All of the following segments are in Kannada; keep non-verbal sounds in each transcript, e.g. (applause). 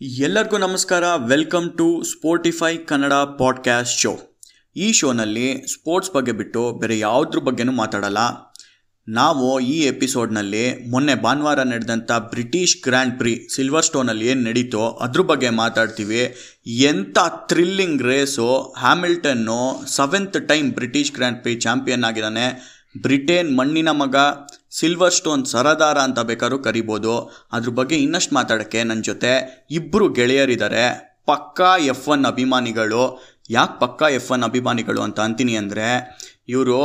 ಎಲ್ಲರಿಗೂ ನಮಸ್ಕಾರ. Welcome to Spotify Kannada podcast show ಈ ಶೋನಲ್ಲಿ ಸ್ಪೋರ್ಟ್ಸ್ ಬಗ್ಗೆ ಬಿಟ್ಟು ಬೇರೆ ಯಾವುದ್ರ ಬಗ್ಗೆನೂ ಮಾತಾಡಲ್ಲ. ನಾವು ಈ ಎಪಿಸೋಡ್ನಲ್ಲಿ ಮೊನ್ನೆ ಭಾನುವಾರ ನಡೆದಂಥ ಬ್ರಿಟಿಷ್ ಗ್ರ್ಯಾಂಡ್ ಪ್ರಿ ಸಿಲ್ವರ್ ಸ್ಟೋನಲ್ಲಿ ಏನು ನಡೀತೋ ಅದ್ರ ಬಗ್ಗೆ ಮಾತಾಡ್ತೀವಿ. ಎಂಥ thrilling race ಹ್ಯಾಮಿಲ್ಟನ್ನು seventh time British Grand Prix champion ಆಗಿದ್ದಾನೆ. ಬ್ರಿಟೇನ್ ಮಣ್ಣಿನ ಮಗ. ಸಿಲ್ವರ್ ಸ್ಟೋನ್ ಸರದಾರ ಅಂತ ಬೇಕಾದ್ರೂ ಕರಿಬೋದು. ಅದ್ರ ಬಗ್ಗೆ ಇನ್ನಷ್ಟು ಮಾತಾಡೋಕ್ಕೆ ನನ್ನ ಜೊತೆ ಇಬ್ಬರು ಗೆಳೆಯರಿದ್ದಾರೆ ಪಕ್ಕಾ ಎಫ್ ಒನ್ ಅಭಿಮಾನಿಗಳು. ಯಾಕೆ ಪಕ್ಕಾ ಎಫ್ ಒನ್ ಅಭಿಮಾನಿಗಳು ಅಂತ ಅಂತೀನಿ ಅಂದರೆ, ಇವರು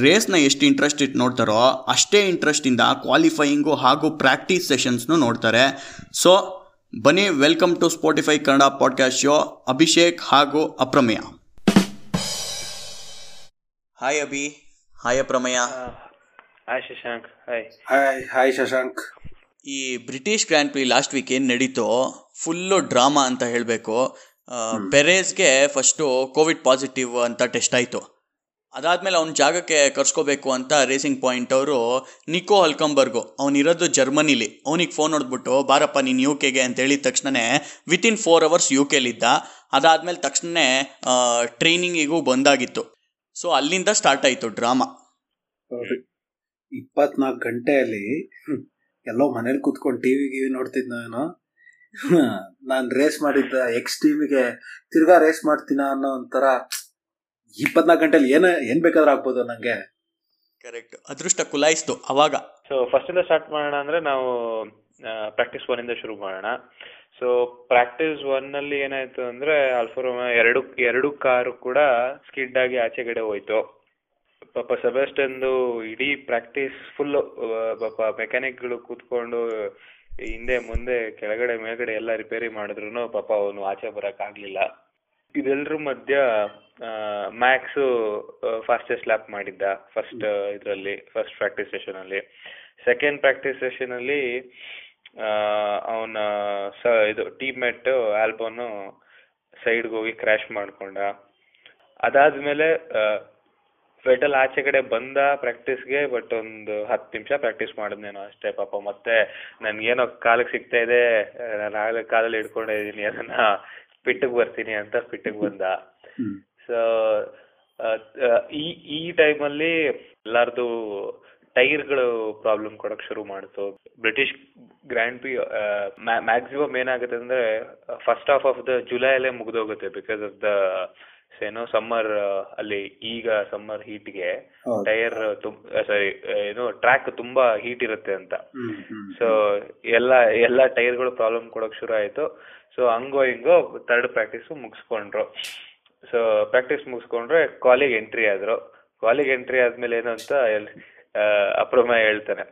ರೇಸ್ನ ಎಷ್ಟು ಇಂಟ್ರೆಸ್ಟ್ ಇಟ್ಟು ನೋಡ್ತಾರೋ ಅಷ್ಟೇ ಇಂಟ್ರೆಸ್ಟಿಂದ ಕ್ವಾಲಿಫೈಯಿಂಗು ಹಾಗೂ ಪ್ರಾಕ್ಟೀಸ್ ಸೆಷನ್ಸ್ನು ನೋಡ್ತಾರೆ. ಸೊ ಬನ್ನಿ welcome to Spotify Kannada podcast show Abhishek ಹಾಗೂ Aprameya hi Abhi. Hi Aprameya hi Shashank hi hi hi Shashank ಈ British Grand Prix last week ಏನು ನಡೀತೋ ಫುಲ್ಲು ಡ್ರಾಮಾ ಅಂತ ಹೇಳಬೇಕು. ಪೆರೇಸ್ಗೆ ಫಸ್ಟು ಕೋವಿಡ್ ಪಾಸಿಟಿವ್ ಅಂತ ಟೆಸ್ಟ್ ಆಯಿತು. ಅದಾದಮೇಲೆ ಅವ್ನ ಜಾಗಕ್ಕೆ ಕರ್ಸ್ಕೋಬೇಕು ಅಂತ ರೇಸಿಂಗ್ ಪಾಯಿಂಟ್ ಅವರು ನಿಕೋ ಹಲ್ಕಂಬರ್ಗು ಅವನಿರೋದು ಜರ್ಮನಿಲಿ ಅವನಿಗೆ ಫೋನ್ ಹೊಡೆದ್ಬಿಟ್ಟು ಬಾರಪ್ಪ ನೀನು ಯು ಕೆಗೆ ಅಂತ ಹೇಳಿದ ತಕ್ಷಣವೇ ವಿತಿನ್ ಫೋರ್ ಅವರ್ಸ್ ಯು ಕೆಲಿದ್ದ ಅದಾದಮೇಲೆ ತಕ್ಷಣವೇ ಟ್ರೈನಿಂಗಿಗೂ ಬಂದಾಗಿತ್ತು. ಸೊ ಅಲ್ಲಿಂದ ಸ್ಟಾರ್ಟ್ ಆಯಿತು ಡ್ರಾಮಾ ಇಪ್ಪತ್ನಾಲ್ಕು ಗಂಟೆಯಲ್ಲಿ ಅಲ್ಲಿ ಎಲ್ಲೋ ಮನೇಲಿ ಕೂತ್ಕೊಂಡು ಟಿವಿ ಗಿವಿ ನೋಡ್ತಿದ್ ನಾನು. ನಾನು ರೇಸ್ ಮಾಡಿದ್ದ ಎಕ್ಸ್ ಟೀಮಿಗೆ ತಿರ್ಗಾ ರೇಸ್ ಮಾಡ್ತೀನ ಅನ್ನೋ ಒಂಥರ ಇಪ್ಪತ್ನಾಲ್ಕು ಗಂಟೆಲಿ ಏನ ಏನ್ ಬೇಕಾದ್ರೂ ಆಗ್ಬೋದು ನಂಗೆ. ಕರೆಕ್ಟ್ ಅದೃಷ್ಟ ಕುಲಾಯಿಸ್ತು ಅವಾಗ. ಸೊ ಫಸ್ಟ್ ಇಂದ ಸ್ಟಾರ್ಟ್ ಮಾಡೋಣ ಅಂದ್ರೆ ನಾವು ಪ್ರಾಕ್ಟೀಸ್ ಒನ್ ಇಂದ ಶುರು ಮಾಡೋಣ. ಸೊ ಪ್ರಾಕ್ಟೀಸ್ ಒನ್ನಲ್ಲಿ ಏನಾಯ್ತು ಅಂದ್ರೆ ಅಲ್ಫೋರೋಮ ಎರಡು ಎರಡು ಕಾರು ಕೂಡ ಸ್ಕಿಡ್ ಆಗಿ ಆಚೆಗಡೆ ಹೋಯ್ತು. ಪಾಪ ಸಬಸ್ಟಂದು ಇಡೀ ಪ್ರಾಕ್ಟೀಸ್ ಫುಲ್ ಪಾಪ ಮೆಕ್ಯಾನಿಕ್ಗಳು ಕೂತ್ಕೊಂಡು ಹಿಂದೆ ಮುಂದೆ ಕೆಳಗಡೆ ಮೇಲ್ಗಡೆ ಎಲ್ಲ ರಿಪೇರಿ ಮಾಡಿದ್ರು ಪಾಪ ಅವನು ಆಚೆ ಬರಕ್ ಆಗ್ಲಿಲ್ಲ. ಇದೆಲ್ಲರ ಮಧ್ಯ ಮ್ಯಾಕ್ಸ್ ಫಾಸ್ಟೆಸ್ಟ್ ಲ್ಯಾಪ್ ಮಾಡಿದ್ದ ಫಸ್ಟ್ ಇದರಲ್ಲಿ ಫಸ್ಟ್ ಪ್ರಾಕ್ಟೀಸ್ ಸೆಷನ್ ಅಲ್ಲಿ. ಸೆಕೆಂಡ್ ಪ್ರಾಕ್ಟೀಸ್ ಸೆಷನ್ ಅಲ್ಲಿ ಅವನ ಸ ಇದು ಟೀಮ್ಮೇಟ್ ಆಲ್ಬೋನು ಸೈಡ್ಗೆ ಹೋಗಿ ಕ್ರ್ಯಾಶ್ ಮಾಡ್ಕೊಂಡ. ಅದಾದ್ಮೇಲೆ ಫೆಟಲ್ ಆಚೆ ಕಡೆ ಬಂದ ಪ್ರಾಕ್ಟೀಸ್ಗೆ ಬಟ್ ಒಂದು ಹತ್ತು ನಿಮಿಷ ಪ್ರಾಕ್ಟೀಸ್ ಮಾಡಿದ್ನೇನೋ ಅಷ್ಟೇ ಪಾಪ. ಮತ್ತೆ ನನ್ಗೇನೋ ಕಾಲಿಗೆ ಸಿಗ್ತಾ ಇದೆ ನಾನು ಆಗಲೆ ಕಾಲಲ್ಲಿ ಹಿಡ್ಕೊಂಡಿದ್ದೀನಿ ಅದನ್ನ ಪಿಟ್ಟಿಗೆ ಬರ್ತೀನಿ ಅಂತ ಪಿಟ್ಟಿಗೆ ಬಂದ. ಸೊ ಈ ಈ ಟೈಮಲ್ಲಿ ಎಲ್ಲಾರ್ದು ಟೈರ್ಗಳು ಪ್ರಾಬ್ಲಮ್ ಕೊಡಕ್ ಶುರು ಮಾಡ್ತು. ಬ್ರಿಟಿಷ್ ಗ್ರ್ಯಾಂಡ್ ಪಿ ಮ್ಯಾಕ್ಸಿಮಮ್ ಏನಾಗುತ್ತೆ ಅಂದ್ರೆ ಫಸ್ಟ್ ಹಾಫ್ ಆಫ್ ದ ಜುಲೈಲೇ ಮುಗ್ದೋಗುತ್ತೆ ಬಿಕಾಸ್ ಆಫ್ ದ ಏನೋ ಸಮ್ಮರ್ ಅಲ್ಲಿ ಈಗ ಸಮ್ಮರ್ ಹೀಟ್ಗೆ ಗೆ ಟೈರ್ ಸಾರಿ ಏನು ಟ್ರ್ಯಾಕ್ ತುಂಬಾ ಹೀಟ್ ಇರುತ್ತೆ ಅಂತ. ಸೊ ಎಲ್ಲ ಎಲ್ಲ ಟೈರ್ಗಳು ಪ್ರಾಬ್ಲಮ್ ಕೊಡೋಕ್ ಶುರು ಆಯ್ತು. ಸೊ ಹಂಗೋ ಹಿಂಗೋ ಥರ್ಡ್ ಪ್ರಾಕ್ಟೀಸ್ ಮುಗಿಸ್ಕೊಂಡ್ರು. ಸೊ ಪ್ರಾಕ್ಟೀಸ್ ಮುಗಿಸ್ಕೊಂಡ್ರೆ ಕಾಲಿಗೆ ಎಂಟ್ರಿ ಆದ್ರು. ಕಾಲಿಗೆ ಎಂಟ್ರಿ ಆದ್ಮೇಲೆ ಏನು ಅಂತ ಅಪ್ರಮ ಹೇಳ್ತಾನೆ.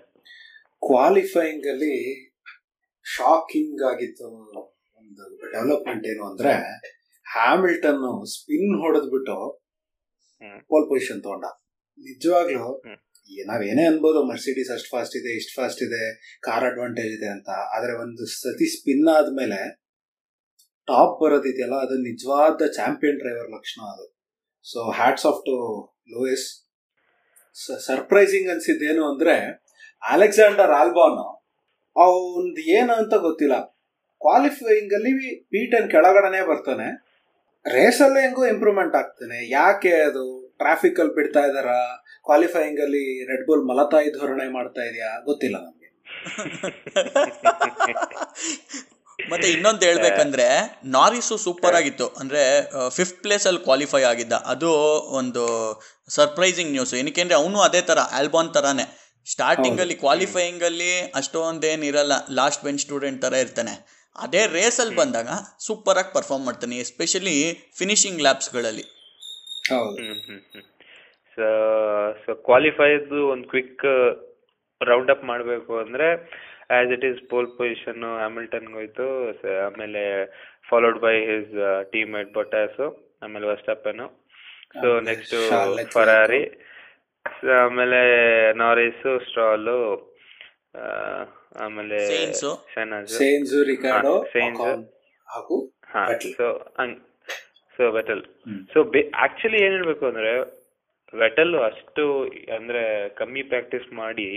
ಕ್ವಾಲಿಫೈಯಿಂಗ್ ಅಲ್ಲಿ ಶಾಕಿಂಗ್ ಆಗಿತ್ತು ಒಂದು ಡೆವಲಪ್ಮೆಂಟ್ ಏನು ಅಂದ್ರೆ ಹ್ಯಾಮಿಲ್ಟನ್ ಸ್ಪಿನ್ ಹೊಡೆದ್ಬಿಟ್ಟು. ಪೋಲ್ ಪೊಸಿಷನ್ ತಗೊಂಡ. ನಿಜವಾಗ್ಲೂ ನಾವು ಏನೇ ನಾವೇನೇ ಅನ್ಬೋದು ಮರ್ಸಿಡೀಸ್ ಅಷ್ಟು ಫಾಸ್ಟ್ ಇದೆ ಇಷ್ಟು ಫಾಸ್ಟ್ ಇದೆ ಕಾರ್ ಅಡ್ವಾಂಟೇಜ್ ಇದೆ ಅಂತ. ಆದ್ರೆ ಒಂದು ಸತಿ ಸ್ಪಿನ್ ಆದ್ಮೇಲೆ ಟಾಪ್ ಬರೋದಿದೆಯಲ್ಲ ಅದು ನಿಜವಾದ ಚಾಂಪಿಯನ್ ಡ್ರೈವರ್ ಲಕ್ಷಣ ಅದು. So hats off to Lewis. Surprising ಅನ್ಸಿದ್ದೇನು ಅಂದ್ರೆ ಅಲೆಕ್ಸಾಂಡರ್ ಆಲ್ಬಾನ್ ಅವನ್ದು ಏನು ಅಂತ ಗೊತ್ತಿಲ್ಲ. ಕ್ವಾಲಿಫೈಯಿಂಗ್ ಅಲ್ಲಿ ಪೀಟನ್ ಕೆಳಗಡೆನೆ ಬರ್ತಾನೆ. ರೇಸಲ್ಲೇ ಹೆಂಗೋ ಇಂಪ್ರೂವ್ಮೆಂಟ್ ಆಗ್ತಾನೆ. ಯಾಕೆ ಅದು ಟ್ರಾಫಿಕ್ ಅಲ್ಲಿ ಬಿಡ್ತಾ ಇದಾರ ಕ್ವಾಲಿಫೈಯಿಂಗ್ ಅಲ್ಲಿ ರೆಡ್ ಬುಲ್ ಮಲತಾಯಿ ಧೋರಣೆ ಮಾಡ್ತಾ ಇದೆಯಾ? ಗೊತ್ತಿಲ್ಲ ನಮ್ಗೆ. (laughs) ಮತ್ತೆ ಇನ್ನೊಂದು ಹೇಳ್ಬೇಕಂದ್ರೆ ನಾರಿಸು ಸೂಪರ್ ಆಗಿತ್ತು. ಅಂದ್ರೆ ಫಿಫ್ತ್ ಪ್ಲೇಸ್ ಅಲ್ಲಿ ಕ್ವಾಲಿಫೈ ಆಗಿದ್ದ. ಅದು ಒಂದು ಸರ್ಪ್ರೈಸಿಂಗ್ ನ್ಯೂಸ್ ಏನಕ್ಕೆ ಅಂದ್ರೆ ಅವನು ಅದೇ ತರ ಆಲ್ಬಾನ್ ತರಾನೇ. ಸ್ಟಾರ್ಟಿಂಗ್ ಅಲ್ಲಿ ಕ್ವಾಲಿಫೈಯಿಂಗ್ ಅಲ್ಲಿ ಅಷ್ಟೊಂದೇನ್ ಇರಲ್ಲ. ಲಾಸ್ಟ್ ಬೆಂಚ್ ಸ್ಟೂಡೆಂಟ್ ತರ ಇರ್ತಾನೆ. ಅದೇ ರೇಸಲ್ಲಿ ಅಲ್ಲಿ ಬಂದಾಗ ಸೂಪರ್ ಆಗಿ ಪರ್ಫಾರ್ಮ್ ಮಾಡ್ತಾನೆ ಎಸ್ಪೆಷಲಿ ಫಿನಿಶಿಂಗ್ ಲ್ಯಾಬ್ಸ್ಗಳಲ್ಲಿ ಹೌದು. ಸೊ ಸೊ ಕ್ವಾಲಿಫೈದು ಒಂದು ಕ್ವಿಕ್ ರೌಂಡ್ ಅಪ್ ಮಾಡಬೇಕು ಅಂದ್ರೆ as it is pole position ಹ್ಯಾಮಿಲ್ಟನ್ಗೆ ಹೋಯ್ತು ಸ- ಆಮೇಲೆ followed by his teammate Bottas ಆಮೇಲೆ ವೆಸ್ಟಪ್ಪನು ಸೊ ನೆಕ್ಸ್ಟು. ಫರಾರಿ ಆಮೇಲೆ ನಾರಿಸು ಸ್ಟ್ರಾಲು ಆಮೇಲೆ ಸೇನ್ಸು ರಿಕಾರ್ಡೋ ಹಾಗೂ. So so Vettel so actually ಏನ್ ಹೇಳ್ಬೇಕು ಅಂದ್ರೆ ವೆಟಲ್ ಅಷ್ಟು ಅಂದ್ರೆ ಕಮ್ಮಿ ಪ್ರಾಕ್ಟೀಸ್ ಮಾಡಿ.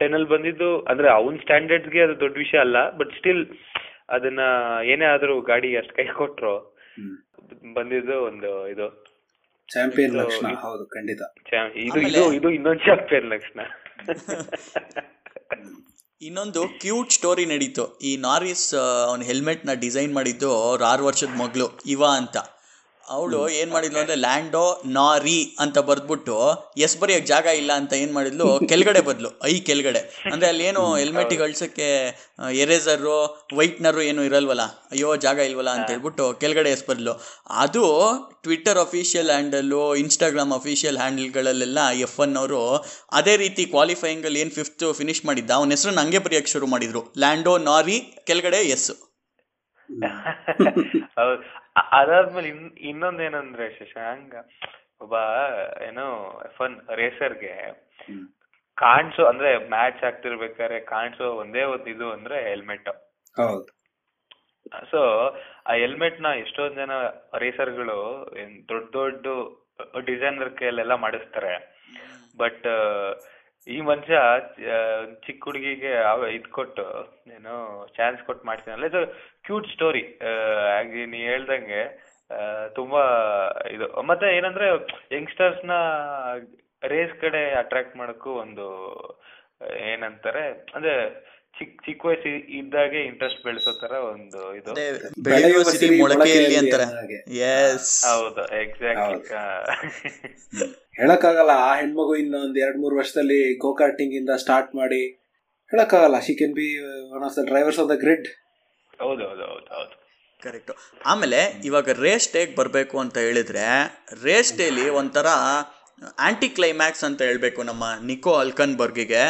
ಟೆನ್ ಅಲ್ಲಿ ಬಂದಿದ್ದು ಅಂದ್ರೆ ಅವನ್ ಸ್ಟ್ಯಾಂಡರ್ಡ್ಸ್ಗೆ ಅದು ದೊಡ್ಡ ವಿಷಯ ಅಲ್ಲ ಬಟ್ ಸ್ಟಿಲ್ ಅದನ್ನ ಏನೇ ಆದ್ರೂ ಗಾಡಿ ಅಷ್ಟು ಕೈ ಕೊಟ್ರು ಬಂದಿದ್ದು ಒಂದು ಇದು. ಚಾಂಪಿಯನ್ ಲಕ್ಷಣ ಹೌದು ಖಂಡಿತ. ಇದು ಇದು ಇದು ಇನ್ನೊಂದ್ ಚಾಂಪಿಯನ್ ಲಕ್ಷಣ. (laughs) ಇನ್ನೊಂದು ಕ್ಯೂಟ್ ಸ್ಟೋರಿ ನಡೀತು. ಈ ನಾರಿಸ್ ಅವನ ಹೆಲ್ಮೆಟ್ನ ಡಿಸೈನ್ ಮಾಡಿದ್ದು ಅವ್ರ ವರ್ಷದ ಮಗಳು, ಇವಾ ಅಂತ. ಅವಳು ಏನು ಮಾಡಿದ್ಲು ಅಂದ್ರೆ ಲ್ಯಾಂಡೋ ನಾರಿ ಅಂತ ಬರ್ದ್ಬಿಟ್ಟು ಎಸ್ ಬರಿಯಕ್ ಜಾಗ ಇಲ್ಲ ಅಂತ ಏನು ಮಾಡಿದ್ಲು? (laughs) ಕೆಳಗಡೆ ಬದ್ಲು ಐ ಕೆಳಗಡೆ. ಅಂದ್ರೆ ಅಲ್ಲಿ ಏನು ಹೆಲ್ಮೆಟ್ ಅಳ್ಸೋಕ್ಕೆ ಎರೇಸರ್ ವೈಟ್ನರ್ ಏನು ಇರಲ್ವಲ್ಲ? ಅಯ್ಯೋ ಜಾಗ ಇಲ್ವಲ್ಲ ಅಂತ ಹೇಳ್ಬಿಟ್ಟು ಕೆಳಗಡೆ ಎಸ್ ಬದಲು. ಅದು Twitter official handle Instagram official ಹ್ಯಾಂಡಲ್ಗಳಲ್ಲೆಲ್ಲ ಎಫ್ ಒನ್ ಅವರು ಅದೇ ರೀತಿ ಕ್ವಾಲಿಫೈಯಿಂಗ್ ಅಲ್ಲಿ ಏನು ಫಿಫ್ತ್ ಫಿನಿಶ್ ಮಾಡಿದ್ದ ಅವನ ಹೆಸರನ್ನು ಹಂಗೆ ಬರೆಯಕ್ಕೆ ಶುರು ಮಾಡಿದ್ರು. ಲ್ಯಾಂಡೋ ನಾರಿ ಕೆಳಗಡೆ ಎಸ್. ಹೌದು. ಅದಾದ್ಮೇಲೆ ಇನ್ ಇನ್ನೊಂದೇನಂದ್ರೆ ಶಶಾಂಕ್ ಒಬ್ಬ ಏನು ಫನ್ ರೇಸರ್ಗೆ. ಕಾಣಿಸೋ ಅಂದ್ರೆ ಮ್ಯಾಚ್ ಆಗ್ತಿರ್ಬೇಕಾದ್ರೆ ಕಾಣಿಸೋ ಒಂದೇ ಒಂದು ಇದು ಅಂದ್ರೆ ಹೆಲ್ಮೆಟ್ ಸೊ ಆ ಹೆಲ್ಮೆಟ್ನ ಎಷ್ಟೊಂದ್ ಜನ ರೇಸರ್ಗಳು ದೊಡ್ಡ ದೊಡ್ಡ ಡಿಸೈನರ್ ಕೈಯಲ್ಲೆಲ್ಲ ಮಾಡಿಸ್ತಾರೆ. ಬಟ್ ಈ ಮನುಷ್ಯ ಚಿಕ್ಕ ಹುಡುಗಿಗೆ ಇದ್ ಕೊಟ್ಟು, ಏನು ಚಾನ್ಸ್ ಕೊಟ್ಟು ಮಾಡ್ತೀನಲ್ಲ ಇದು ಕ್ಯೂಟ್ ಸ್ಟೋರಿ ಆಗಿ ನೀ ಹೇಳ್ದಂಗೆ ತುಂಬಾ ಇದು. ಮತ್ತೆ ಏನಂದ್ರೆ ಯಂಗ್ಸ್ಟರ್ಸ್ನ ರೇಸ್ ಕಡೆ ಅಟ್ರಾಕ್ಟ್ ಮಾಡಕ್ಕೂ ಒಂದು, ಏನಂತಾರೆ, ಅಂದ್ರೆ ಚಿಕ್ಕ ಚಿಕ್ಕ ವಯಸ್ಸು ಇದ್ದಾಗೆ ಇಂಟ್ರೆಸ್ಟ್ ಬೆಳೆಸೋ ತರ ಒಂದು ಇದು. ಬೆಳೆಯುವ ಸಿರಿ ಮೊಳಕೆಯಲ್ಲಿ ಅಂತಾರೆ. ಹಾಗೆ. ಎಸ್ ಹೌದು ಎಕ್ಸಾಕ್ಟ್ಲಿ ಹೇಳಕ್ಕಾಗಲ್ಲ ಆ ಹೆಣ್ಮಗು ಇನ್ನೊಂದ್ ಎರಡ್ ಮೂರು ವರ್ಷದಲ್ಲಿ ಗೋಕಾರ್ಟಿಂಗ್ ಇಂದ ಸ್ಟಾರ್ಟ್ ಮಾಡಿ ಹೇಳಕ್ಕಾಗಲ್ಲ she can be one of the drivers of the grid ಹೌದು ಹೌದು ಹೌದು ಹೌದು. ಕರೆಕ್ಟು ಆಮೇಲೆ ಇವಾಗ ರೇಸ್ ಡೇಗೆ ಬರಬೇಕು ಅಂತ ಹೇಳಿದ್ರೆ ರೇಸ್ ಡೇಲಿ ಒಂಥರ ಆಂಟಿ ಕ್ಲೈಮ್ಯಾಕ್ಸ್ ಅಂತ ಹೇಳಬೇಕು ನಮ್ಮ ನಿಕೋ ಅಲ್ಕನ್ಬರ್ಗಿಗೆ.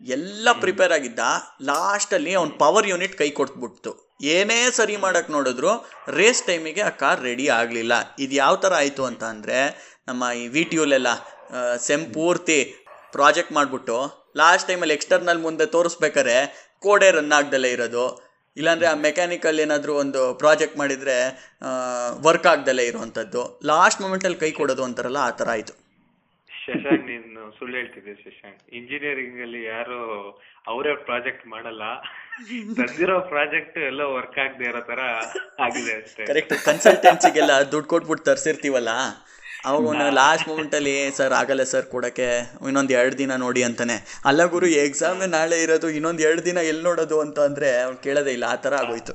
ಎಲ್ಲ ಪ್ರಿಪೇರ್ ಆಗಿದ್ದ. ಲಾಸ್ಟಲ್ಲಿ ಅವ್ನು ಪವರ್ ಯೂನಿಟ್ ಕೈ ಕೊಟ್ಬಿಡ್ತು ಏನೇ ಸರಿ ಮಾಡೋಕ್ಕೆ ನೋಡಿದ್ರು ರೇಸ್ ಟೈಮಿಗೆ ಆ ಕಾರ್ ರೆಡಿ ಆಗಲಿಲ್ಲ. ಇದು ಯಾವ ಥರ ಆಯಿತು ಅಂತ ಅಂದರೆ ನಮ್ಮ ಈ ವಿ ಟಿ ಯುಲೆಲ್ಲ ಸೆಮ್ ಪೂರ್ತಿ ಪ್ರಾಜೆಕ್ಟ್ ಮಾಡಿಬಿಟ್ಟು ಲಾಸ್ಟ್ ಟೈಮಲ್ಲಿ ಎಕ್ಸ್ಟರ್ನಲ್ ಮುಂದೆ ತೋರಿಸ್ಬೇಕಾರೆ ಕೋಡೆ ರನ್ ಆಗ್ದಲೇ ಇರೋದು. ಇಲ್ಲಾಂದರೆ ಆ ಮೆಕ್ಯಾನಿಕಲ್ ಏನಾದರೂ ಒಂದು ಪ್ರಾಜೆಕ್ಟ್ ಮಾಡಿದರೆ ವರ್ಕ್ ಆಗ್ದಲೇ ಇರೋವಂಥದ್ದು. ಲಾಸ್ಟ್ ಮೂಮೆಂಟಲ್ಲಿ ಕೈ ಕೊಡೋದು ಅಂತಾರಲ್ಲ ಆ ಥರ ಆಯಿತು. ಶಶಾಂಕ್ ಸುಳ್ಳು ಹೇಳ್ತಿದ್ದೆ ಶಶಾಂಕ್. ಇಂಜಿನಿಯರಿಂಗ್ ಅಲ್ಲಿ ಯಾರು ಅವರೇ ಪ್ರಾಜೆಕ್ಟ್ ಮಾಡಲ್ಲ. ತಂದಿರೋ ಪ್ರಾಜೆಕ್ಟ್ ಎಲ್ಲ ವರ್ಕ್ ಆಗದೆ ಇರೋ ತರ ಆಗಿದೆ ಅಷ್ಟೇ. ಕರೆಕ್ಟ್ ಕನ್ಸಲ್ಟೆನ್ಸಿಗೆಲ್ಲ ದುಡ್ಡು ಕೊಟ್ಬಿಟ್ಟು ತರ್ಸಿರ್ತೀವಲ್ಲ? ಅವಾಗ ಲಾಸ್ಟ್ ಮೂಮೆಂಟಲ್ಲಿ ಸರ್ ಆಗಲ್ಲ ಸರ್ ಕೊಡಕ್ಕೆ ಇನ್ನೊಂದ್ ಎರಡು ದಿನ ನೋಡಿ ಅಂತಾನೆ. ಅಲ್ಲ ಗುರು ಎಕ್ಸಾಮ್ ನಾಳೆ ಇರೋದು ಇನ್ನೊಂದ್ ಎರಡು ದಿನ ಎಲ್ಲಿ ನೋಡೋದು ಅಂತ ಅಂದ್ರೆ ಅವ್ನು ಕೇಳೋದೇ ಇಲ್ಲ. ಆ ತರ ಆಗೋಯ್ತು.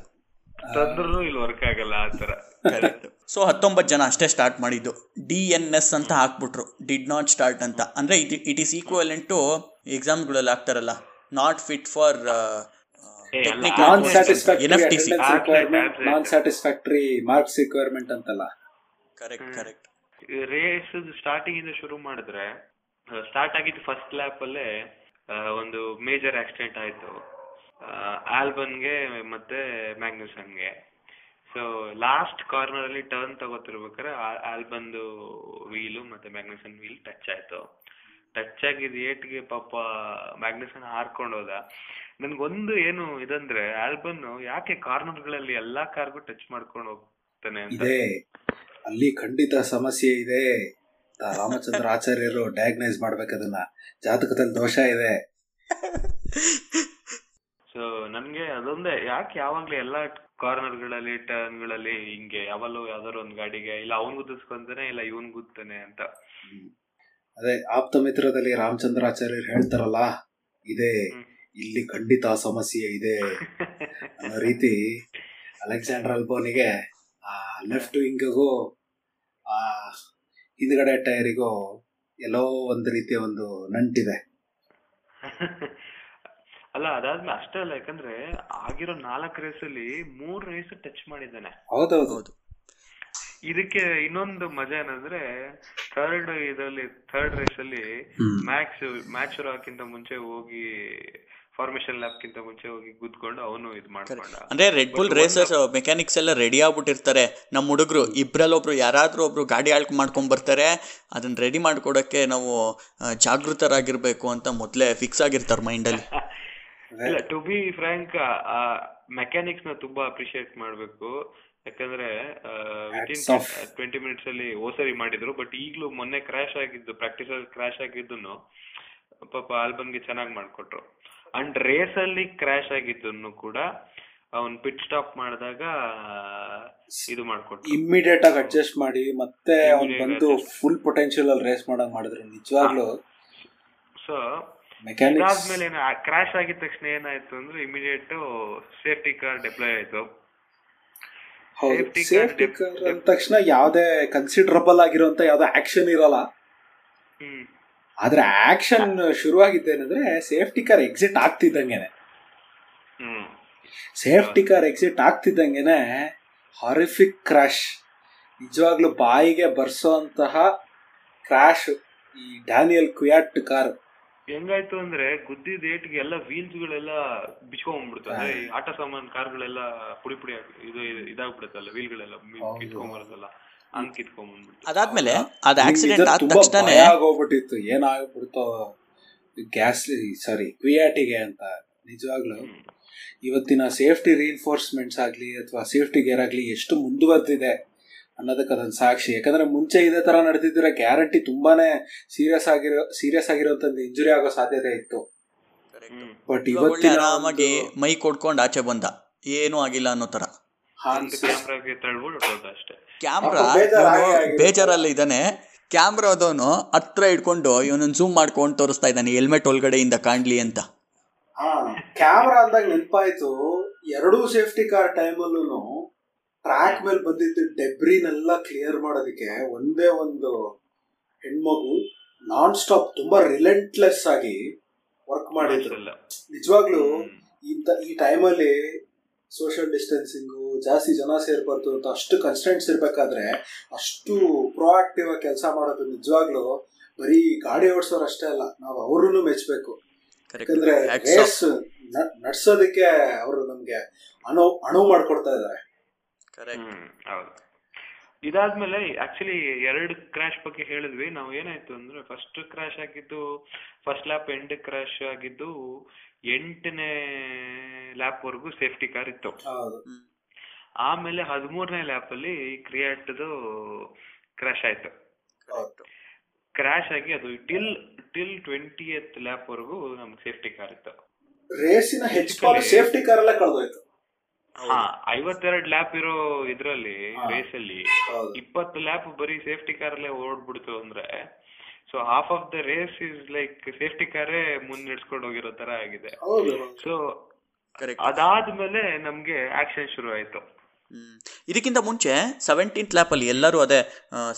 ತಂದ್ರು ಇಲ್ಲಿ ವರ್ಕ್ ಆಗಲ್ಲ ಆ ತರ. ಕರೆಕ್ಟ್ ಸೊ ಹತ್ತೊಂಬತ್ತು ಜನ ಅಷ್ಟೇ ಸ್ಟಾರ್ಟ್ ಮಾಡಿದ್ದು. ಡಿ ಎನ್ ಎಸ್ ಅಂತ ಹಾಕ್ಬಿಟ್ರು. ಡಿಡ್ ನಾಟ್ ಸ್ಟಾರ್ಟ್ ಅಂತ. ಅಂದರೆ it it is equivalent to ಎಕ್ಸಾಮ್ಗಳಲ್ಲಿ ಆಗ್ತಾರಲ್ಲ not fit for non satisfactory marks requirement ಅಂತಲ್ಲ. ಕರೆಕ್ಟ್ ಕರೆಕ್ಟ್ ರೇಸ್ ಸ್ಟಾರ್ಟಿಂಗ್ ಇಂದ ಶುರು ಮಾಡಿದ್ರೆ ಸ್ಟಾರ್ಟ್ ಆಗಿದ್ದು ಫಸ್ಟ್ ಲ್ಯಾಪ್ ಅಲ್ಲೇ ಒಂದು ಮೇಜರ್ ಆಕ್ಸಿಡೆಂಟ್ ಆಯ್ತು. ಆಲ್ಬನ್ಗೆ ಮತ್ತೆ ಮ್ಯಾಗ್ನುಸನ್ಗೆ ಸೊ ಲಾಸ್ಟ್ ಕಾರ್ನರ್ ಅಲ್ಲಿ ಟರ್ನ್ ತಗೋತಿರ್ಬೇಕಾದ್ರೆ ಆಲ್ಬನ್ದು ವೀಲು ಮತ್ತೆ ಮ್ಯಾಗ್ನೆಸನ್ ವೀಲ್ ಟಚ್ ಆಯ್ತು. ಟಚ್ ಆಗಿದ್ ಏಟ್ಗೆ ಪಾಪ ಮ್ಯಾಗ್ನೆಸನ್ ಹಾರ್ಕೊಂಡು ಹೋದ. ನನ್ಗೊಂದು ಏನು ಇದಂದ್ರೆ ಆಲ್ಬನ್ ಯಾಕೆ ಕಾರ್ನರ್ಗಳಲ್ಲಿ ಎಲ್ಲಾ ಕಾರ್ಗೂ ಟಚ್ ಮಾಡ್ಕೊಂಡು ಹೋಗ್ತಾನೆ ಅಂತ? ಇದೆ. ಅಲ್ಲಿ ಖಂಡಿತ ಸಮಸ್ಯೆ ಇದೆ. ಆ ರಾಮಚಂದ್ರ ಆಚಾರ್ಯರು ಡಯಾಗ್ನೈಸ್ ಮಾಡ್ಬೇಕು ಅದನ್ನ ಜಾತಕದಲ್ಲಿ ದೋಷ ಇದೆ. (laughs) ಸೊ ನನ್ಗೆ ಅದೊಂದೇ. ಯಾಕೆ ಯಾವಾಗ್ಲೂ ಎಲ್ಲಾ ಕಾರ್ನರ್ಗಳಲ್ಲಿ ಟರ್ನ್ಗಳಲ್ಲಿ ಹಿಂಗೆ ಯಾವಲ್ಲೂ ಯಾವ್ದಾದ್ರು ಒಂದ್ ಗಾಡಿಗೆ ಇಲ್ಲ ಅವ್ನ್ ಗುದ್ದಿಸ್ಕೊಂತಾನೆ ಇಲ್ಲ ಇವನ್ ಗುದ್ದಾನೆ ಅಂತ. ಅದೇ ಆಪ್ತ ಮಿತ್ರದಲ್ಲಿ ರಾಮಚಂದ್ರ ಆಚಾರ್ಯರು ಹೇಳ್ತಾರಲ್ಲ ಇದೆ ಇಲ್ಲಿ ಖಂಡಿತ ಸಮಸ್ಯೆ ಇದೆ ಅನ್ನೋ ರೀತಿ ಅಲೆಕ್ಸಾಂಡರ್ ಅಲ್ಬೋನಿಗೆ ಆ ಲೆಫ್ಟ್ ವಿಂಗಿಗೂ ಆ ಹಿಂದ್ಗಡೆ ಟೈರಿಗೂ ಎಲ್ಲೋ ಒಂದು ರೀತಿಯ ಒಂದು ನಂಟಿದೆ. (laughs) ಅಲ್ಲ ಅದಾದ್ಮೇಲೆ ಅಷ್ಟೇ ಅಲ್ಲ ಯಾಕಂದ್ರೆ ಆಗಿರೋ ನಾಲ್ಕು ರೇಸ್ ಅಲ್ಲಿ ಮೂರ್ ರೇಸ್ ಟಚ್ ಮಾಡಿದ್ದಾನೆ. ಹೌದೌದು. ಹೌದು. ಇದಕ್ಕೆ ಇನ್ನೊಂದು ಮಜಾ ಏನಂದ್ರೆ ಥರ್ಡ್ ಇದರಲ್ಲಿ ಥರ್ಡ್ ರೇಸ್ ಅಲ್ಲಿ. ಮ್ಯಾಕ್ಸ್ ಮ್ಯಾಚ್ ಹಾಕಿಂತ ಮುಂಚೆ ಹೋಗಿ ಫಾರ್ಮೇಶನ್ ಲ್ಯಾಬ್ಗಿಂತ ಮುಂಚೆ ಹೋಗಿ ಗುದ್ಕೊಂಡು ಅವನು ಇದು ಮಾಡ್ಕೊಂಡ. ಅಂದ್ರೆ ರೆಡ್ ಬುಲ್ ರೇಸರ್ಸ್ ಮೆಕ್ಯಾನಿಕ್ಸ್ ಎಲ್ಲ ರೆಡಿ ಆಗ್ಬಿಟ್ಟಿರ್ತಾರೆ. ನಮ್ಮ ಹುಡುಗರು ಇಬ್ರಲ್ಲಿ ಒಬ್ರು ಯಾರಾದ್ರೂ ಒಬ್ರು ಗಾಡಿ ಆಳ್ಕ್ ಮಾಡ್ಕೊಂಡ್ ಬರ್ತಾರೆ ಅದನ್ನ ರೆಡಿ ಮಾಡ್ಕೊಡಕ್ಕೆ ನಾವು ಜಾಗೃತರಾಗಿರ್ಬೇಕು ಅಂತ ಮೊದ್ಲೇ ಫಿಕ್ಸ್ ಆಗಿರ್ತಾರೆ ಮೈಂಡಲ್ಲಿ (laughs) ಇಲ್ಲ ಟು ಬಿ ಫ್ರಾಂಕ್ ಆ ಮೆಕ್ಯಾನಿಕ್ಸ್ನ ತುಂಬಾ ಅಪ್ರಿಶಿಯೇಟ್ ಮಾಡ್ಬೇಕು. ಯಾಕಂದ್ರೆ ವಿತಿನ್. ಟ್ವೆಂಟಿ ಮಿನಿಟ್ಸ್ ಅಲ್ಲಿ ಓಸರಿ ಮಾಡಿದ್ರು. ಬಟ್ ಈಗ್ಲೂ ಮೊನ್ನೆ ಕ್ರಾಶ್ ಆಗಿದ್ದು ಪ್ರಾಕ್ಟೀಸ್ ಅಲ್ಲಿ ಕ್ರಾಶ್ ಆಗಿದ್ದನ್ನು ಪಾಪ ಆಲ್ಬನ್ಗೆ ಚೆನ್ನಾಗಿ ಮಾಡ್ಕೊಟ್ರು. ಅಂಡ್ ರೇಸ್ ಅಲ್ಲಿ ಕ್ರಾಶ್ ಆಗಿದ್ದನ್ನು ಕೂಡ ಅವ್ನ್ ಪಿಟ್ ಸ್ಟಾಪ್ ಮಾಡಿದಾಗ ಇದು ಮಾಡ್ಕೊಟ್ರು. ಇಮ್ಮಿಡಿಯೇಟ್ ಆಗಿ ಅಡ್ಜಸ್ಟ್ ಮಾಡಿ ಮತ್ತೆ ಅವ್ನು ಬಂದು. ಫುಲ್ ಪೊಟೆನ್ಶಿಯಲ್ ಅಲ್ಲಿ ರೇಸ್ ಮಾಡಂಗ್ ಮಾಡಿದ್ರು. ನಿಜವಾಗ್ಲೂ. ಸೊ ಇದಾದ್ಮೇಲೆ ಏನ ಕ್ರಾಶ್ ಆಗಿದ ತಕ್ಷಣ ಏನಾಯ್ತು ಅಂದ್ರೆ ಇಮಿಡಿಯೇಟ್ ಸೇಫ್ಟಿ ಕಾರ್ ಡಿಪ್ಲಾಯ್ ಆಯ್ತು. ಸೇಫ್ಟಿ ಕಾರ್ ಅಂದ ತಕ್ಷಣ ಯಾವ್ದೇ ಕನ್ಸಿಡರಬಲ್ ಆಗಿರುವಂತ ಯಾವ್ದೇ ಆಕ್ಷನ್ ಇರಲ್ಲ. ಆದ್ರೆ ಆಕ್ಷನ್ ಶುರುವಾಗಿದ್ದೇನೆಂದ್ರೆ ಸೇಫ್ಟಿ ಕಾರ್ ಎಕ್ಸಿಟ್ ಆಗ್ತಿದ್ದಂಗೆನೆ. ಸೇಫ್ಟಿ ಕಾರ್ ಎಕ್ಸಿಟ್ ಆಗ್ತಿದ್ದಂಗೆನೆ ಹಾರಿಫಿಕ್ ಕ್ರಾಶ್ ನಿಜವಾಗ್ಲೂ ಬಾಯಿಗೆ ಬರ್ಸೋಂತಹ ಕ್ರಾಶ್ ಈ ಡ್ಯಾನಿಯಲ್ ಕ್ವಿಯಾಟ್ ಕಾರ್ ಹೆಂಗಾಯ್ತು ಅಂದ್ರೆ ಗುದ್ದಿದ ಏಟ್ಗೆ ಎಲ್ಲ ವೀಲ್ಸ್ ಗಳೆಲ್ಲ ಬಿಚ್ಕೊಂಡ್ಬಿಡ್ತು ಅಂದ್ರೆ ಈ ಆಟ ಸಾಮಾನ್ ಕಾರ್ಗಳೆಲ್ಲ ಪುಡಿ ಪುಡಿ ಆಗಿ ಇದು ಇದು- ಇದಾಗ್ಬಿಡುತ್ತಲ್ಲ ವೀಲ್ ಗಳೆಲ್ಲ. ಕಿತ್ಕೊಂಡ್ಬರುತ್ತಲ್ಲ ಹಂಗ್ ಕಿತ್ಕೊಂಡ್ಬಂದ್ಬಿಡ್ತು ಅದಾದ್ಮೇಲೆ ಅದ್ ಆಕ್ಸಿಡೆಂಟ್ ಆದ ತುಂಬಾ ತಕ್ಷಣ ಭಯ ಆಗೋಗ್ಬಿಟ್ಟಿತ್ತು. ಏನಾಗ್ಬಿಡ್ತೋ ಗ್ಯಾಸ್ ಸಾರಿ ಕ್ವಿಯಾಟಿಗೆ ಅಂತ. ನಿಜವಾಗ್ಲೂ ಇವತ್ತಿನ ಸೇಫ್ಟಿ ರಿಇನ್ಫೋರ್ಸ್ಮೆಂಟ್ಸ್ ಆಗ್ಲಿ ಅಥವಾ ಸೇಫ್ಟಿ ಗೇರ್ ಆಗ್ಲಿ ಎಷ್ಟು ಮುಂದುವರೆದಿದೆ. ಅನ್ನೋದಕ್ಕೆ ಅದೊಂದು ಸಾಕ್ಷಿ. ಯಾಕಂದ್ರೆ ಮುಂಚೆ ಇದೇ ತರ ನಡೆದಿದ್ರೆ ಗ್ಯಾರಂಟಿ ತುಂಬಾನೇ ಸೀರಿಯಸ್ ಆಗಿರೋ ಸೀರಿಯಸ್ ಆಗಿರೋಂಥದ್ದು ಇಂಜುರಿ ಆಗೋ ಸಾಧ್ಯತೆ ಇತ್ತು. ಬಟ್ ಇವತ್ತು ಇವತ್ತಿನ ಆರಾಮಾಗಿ ಮೈ ಕೊಡ್ಕೊಂಡು ಆಚೆ ಬಂದ. ಏನೂ ಆಗಿಲ್ಲ ಅನ್ನೋ ತರ. ಕ್ಯಾಮ್ರಾ. ಬೇಜಾರಲ್ಲಿ ಇದ್ದಾನೆ. ಕ್ಯಾಮ್ರಾದವನು ಹತ್ರ ಇಟ್ಕೊಂಡು ಇವನನ್ನು ಜೂಮ್ ಮಾಡ್ಕೊಂಡು ತೋರಿಸ್ತಾ ಇದ್ದಾನೆ ಹೆಲ್ಮೆಟ್ ಒಳಗಡೆಯಿಂದ ಕಾಣ್ಲಿ ಅಂತ. ಕ್ಯಾಮ್ರಾ ಅಂದಾಗ ನೆನಪಾಯ್ತು. ಎರಡೂ ಸೇಫ್ಟಿ ಕಾರ್ ಟೈಮಲ್ಲೂ ಟ್ರ್ಯಾಕ್ ಮೇಲೆ ಬಂದಿದ್ದ ಡೆಬ್ರಿನೆಲ್ಲ ಕ್ಲಿಯರ್ ಮಾಡೋದಕ್ಕೆ ಒಂದೇ ಒಂದು ಹೆಣ್ಮಗು ನಾನ್ ಸ್ಟಾಪ್ ತುಂಬಾ ರಿಲೆಂಟ್ಲೆಸ್ ಆಗಿ ವರ್ಕ್ ಮಾಡಿದ್ರು. ನಿಜವಾಗ್ಲೂ. ಇಂತ ಈ ಟೈಮಲ್ಲಿ ಸೋಷಿಯಲ್ ಡಿಸ್ಟೆನ್ಸಿಂಗು ಜಾಸ್ತಿ ಜನ ಸೇರ್ಬಾರ್ದು ಅಂತ ಅಷ್ಟು ಕನ್ಸ್ಟೆಂಟ್ಸ್ ಇರಬೇಕಾದ್ರೆ ಅಷ್ಟು ಪ್ರೊಆಕ್ಟಿವ್ ಆಗಿ ಕೆಲಸ ಮಾಡೋದು ನಿಜವಾಗ್ಲೂ ಬರೀ ಗಾಡಿ ಓಡಿಸೋರು ಅಷ್ಟೇ ಅಲ್ಲ ನಾವು ಅವ್ರೂ ಮೆಚ್ಚಬೇಕು ಯಾಕಂದ್ರೆ ರೇಸ್ ನಡ್ಸೋದಕ್ಕೆ ಅವರು ನಮ್ಗೆ ಅಣು ಅಣು ಮಾಡ್ಕೊಡ್ತಾ ಇದಾರೆ. ಹ್ಮ್ ಹೌದು. ಇದಾದ್ಮೇಲೆ ಆಕ್ಚುಲಿ ಎರಡು ಕ್ರಾಶ್ ಬಗ್ಗೆ ಹೇಳಿದ್ವಿ. ನಾವು ಏನಾಯ್ತು ಅಂದ್ರೆ ಫಸ್ಟ್ ಕ್ರಾಶ್ ಆಗಿದ್ದು ಫಸ್ಟ್ ಲ್ಯಾಪ್ ಎಂಡ್ ಕ್ರಾಶ್ ಆಗಿದ್ದು ಎಂಟನೇ ಲ್ಯಾಪ್ ವರೆಗೂ ಸೇಫ್ಟಿ ಕಾರ್ ಇತ್ತು. ಹೌದು. ಆಮೇಲೆ ಹದಿಮೂರನೇ ಲ್ಯಾಪ್ ಅಲ್ಲಿ ಕ್ರಿಯಾಟ್ದು ಕ್ರಾಶ್ ಆಯ್ತು. ಕ್ರಾಶ್ ಆಗಿ ಅದು till till twenty eighth lap ವರೆಗೂ ನಮ್ಗೆ ಸೇಫ್ಟಿ ಕಾರ್ ಇತ್ತು. ರೇಸಿನ ಹೆಚ್ಚು ಸೇಫ್ಟಿ ಕಾರ್ ಎಲ್ಲ ಕಳೆದೋಯ್ತು. ಹಾ ಐವತ್ತೆರಡು ಲ್ಯಾಪ್ ಇರೋ ಇದ್ರಲ್ಲಿ. ರೇಸ್ ಅಲ್ಲಿ ಇಪ್ಪತ್ತು ಲ್ಯಾಪ್ ಬರೀ ಸೇಫ್ಟಿ ಕಾರ್ ಅಲ್ಲೇ ಓಡ್ಬಿಡ್ತು ಅಂದ್ರೆ so half of the race is like safety ಕಾರೇ ಮುನ್ನಡೆಸ್ಕೊಂಡು ಹೋಗಿರೋ ತರ ಆಗಿದೆ. ಸೊ ಕರೆಕ್ಟ್ ಅದಾದ್ಮೇಲೆ ನಮ್ಗೆ ಆಕ್ಷನ್ ಶುರು ಆಯ್ತು. ಇದಕ್ಕಿಂತ ಮುಂಚೆ ಸೆವೆಂಟೀನ್ ಲ್ಯಾಪ್ ಅಲ್ಲಿ ಎಲ್ಲರೂ ಅದೇ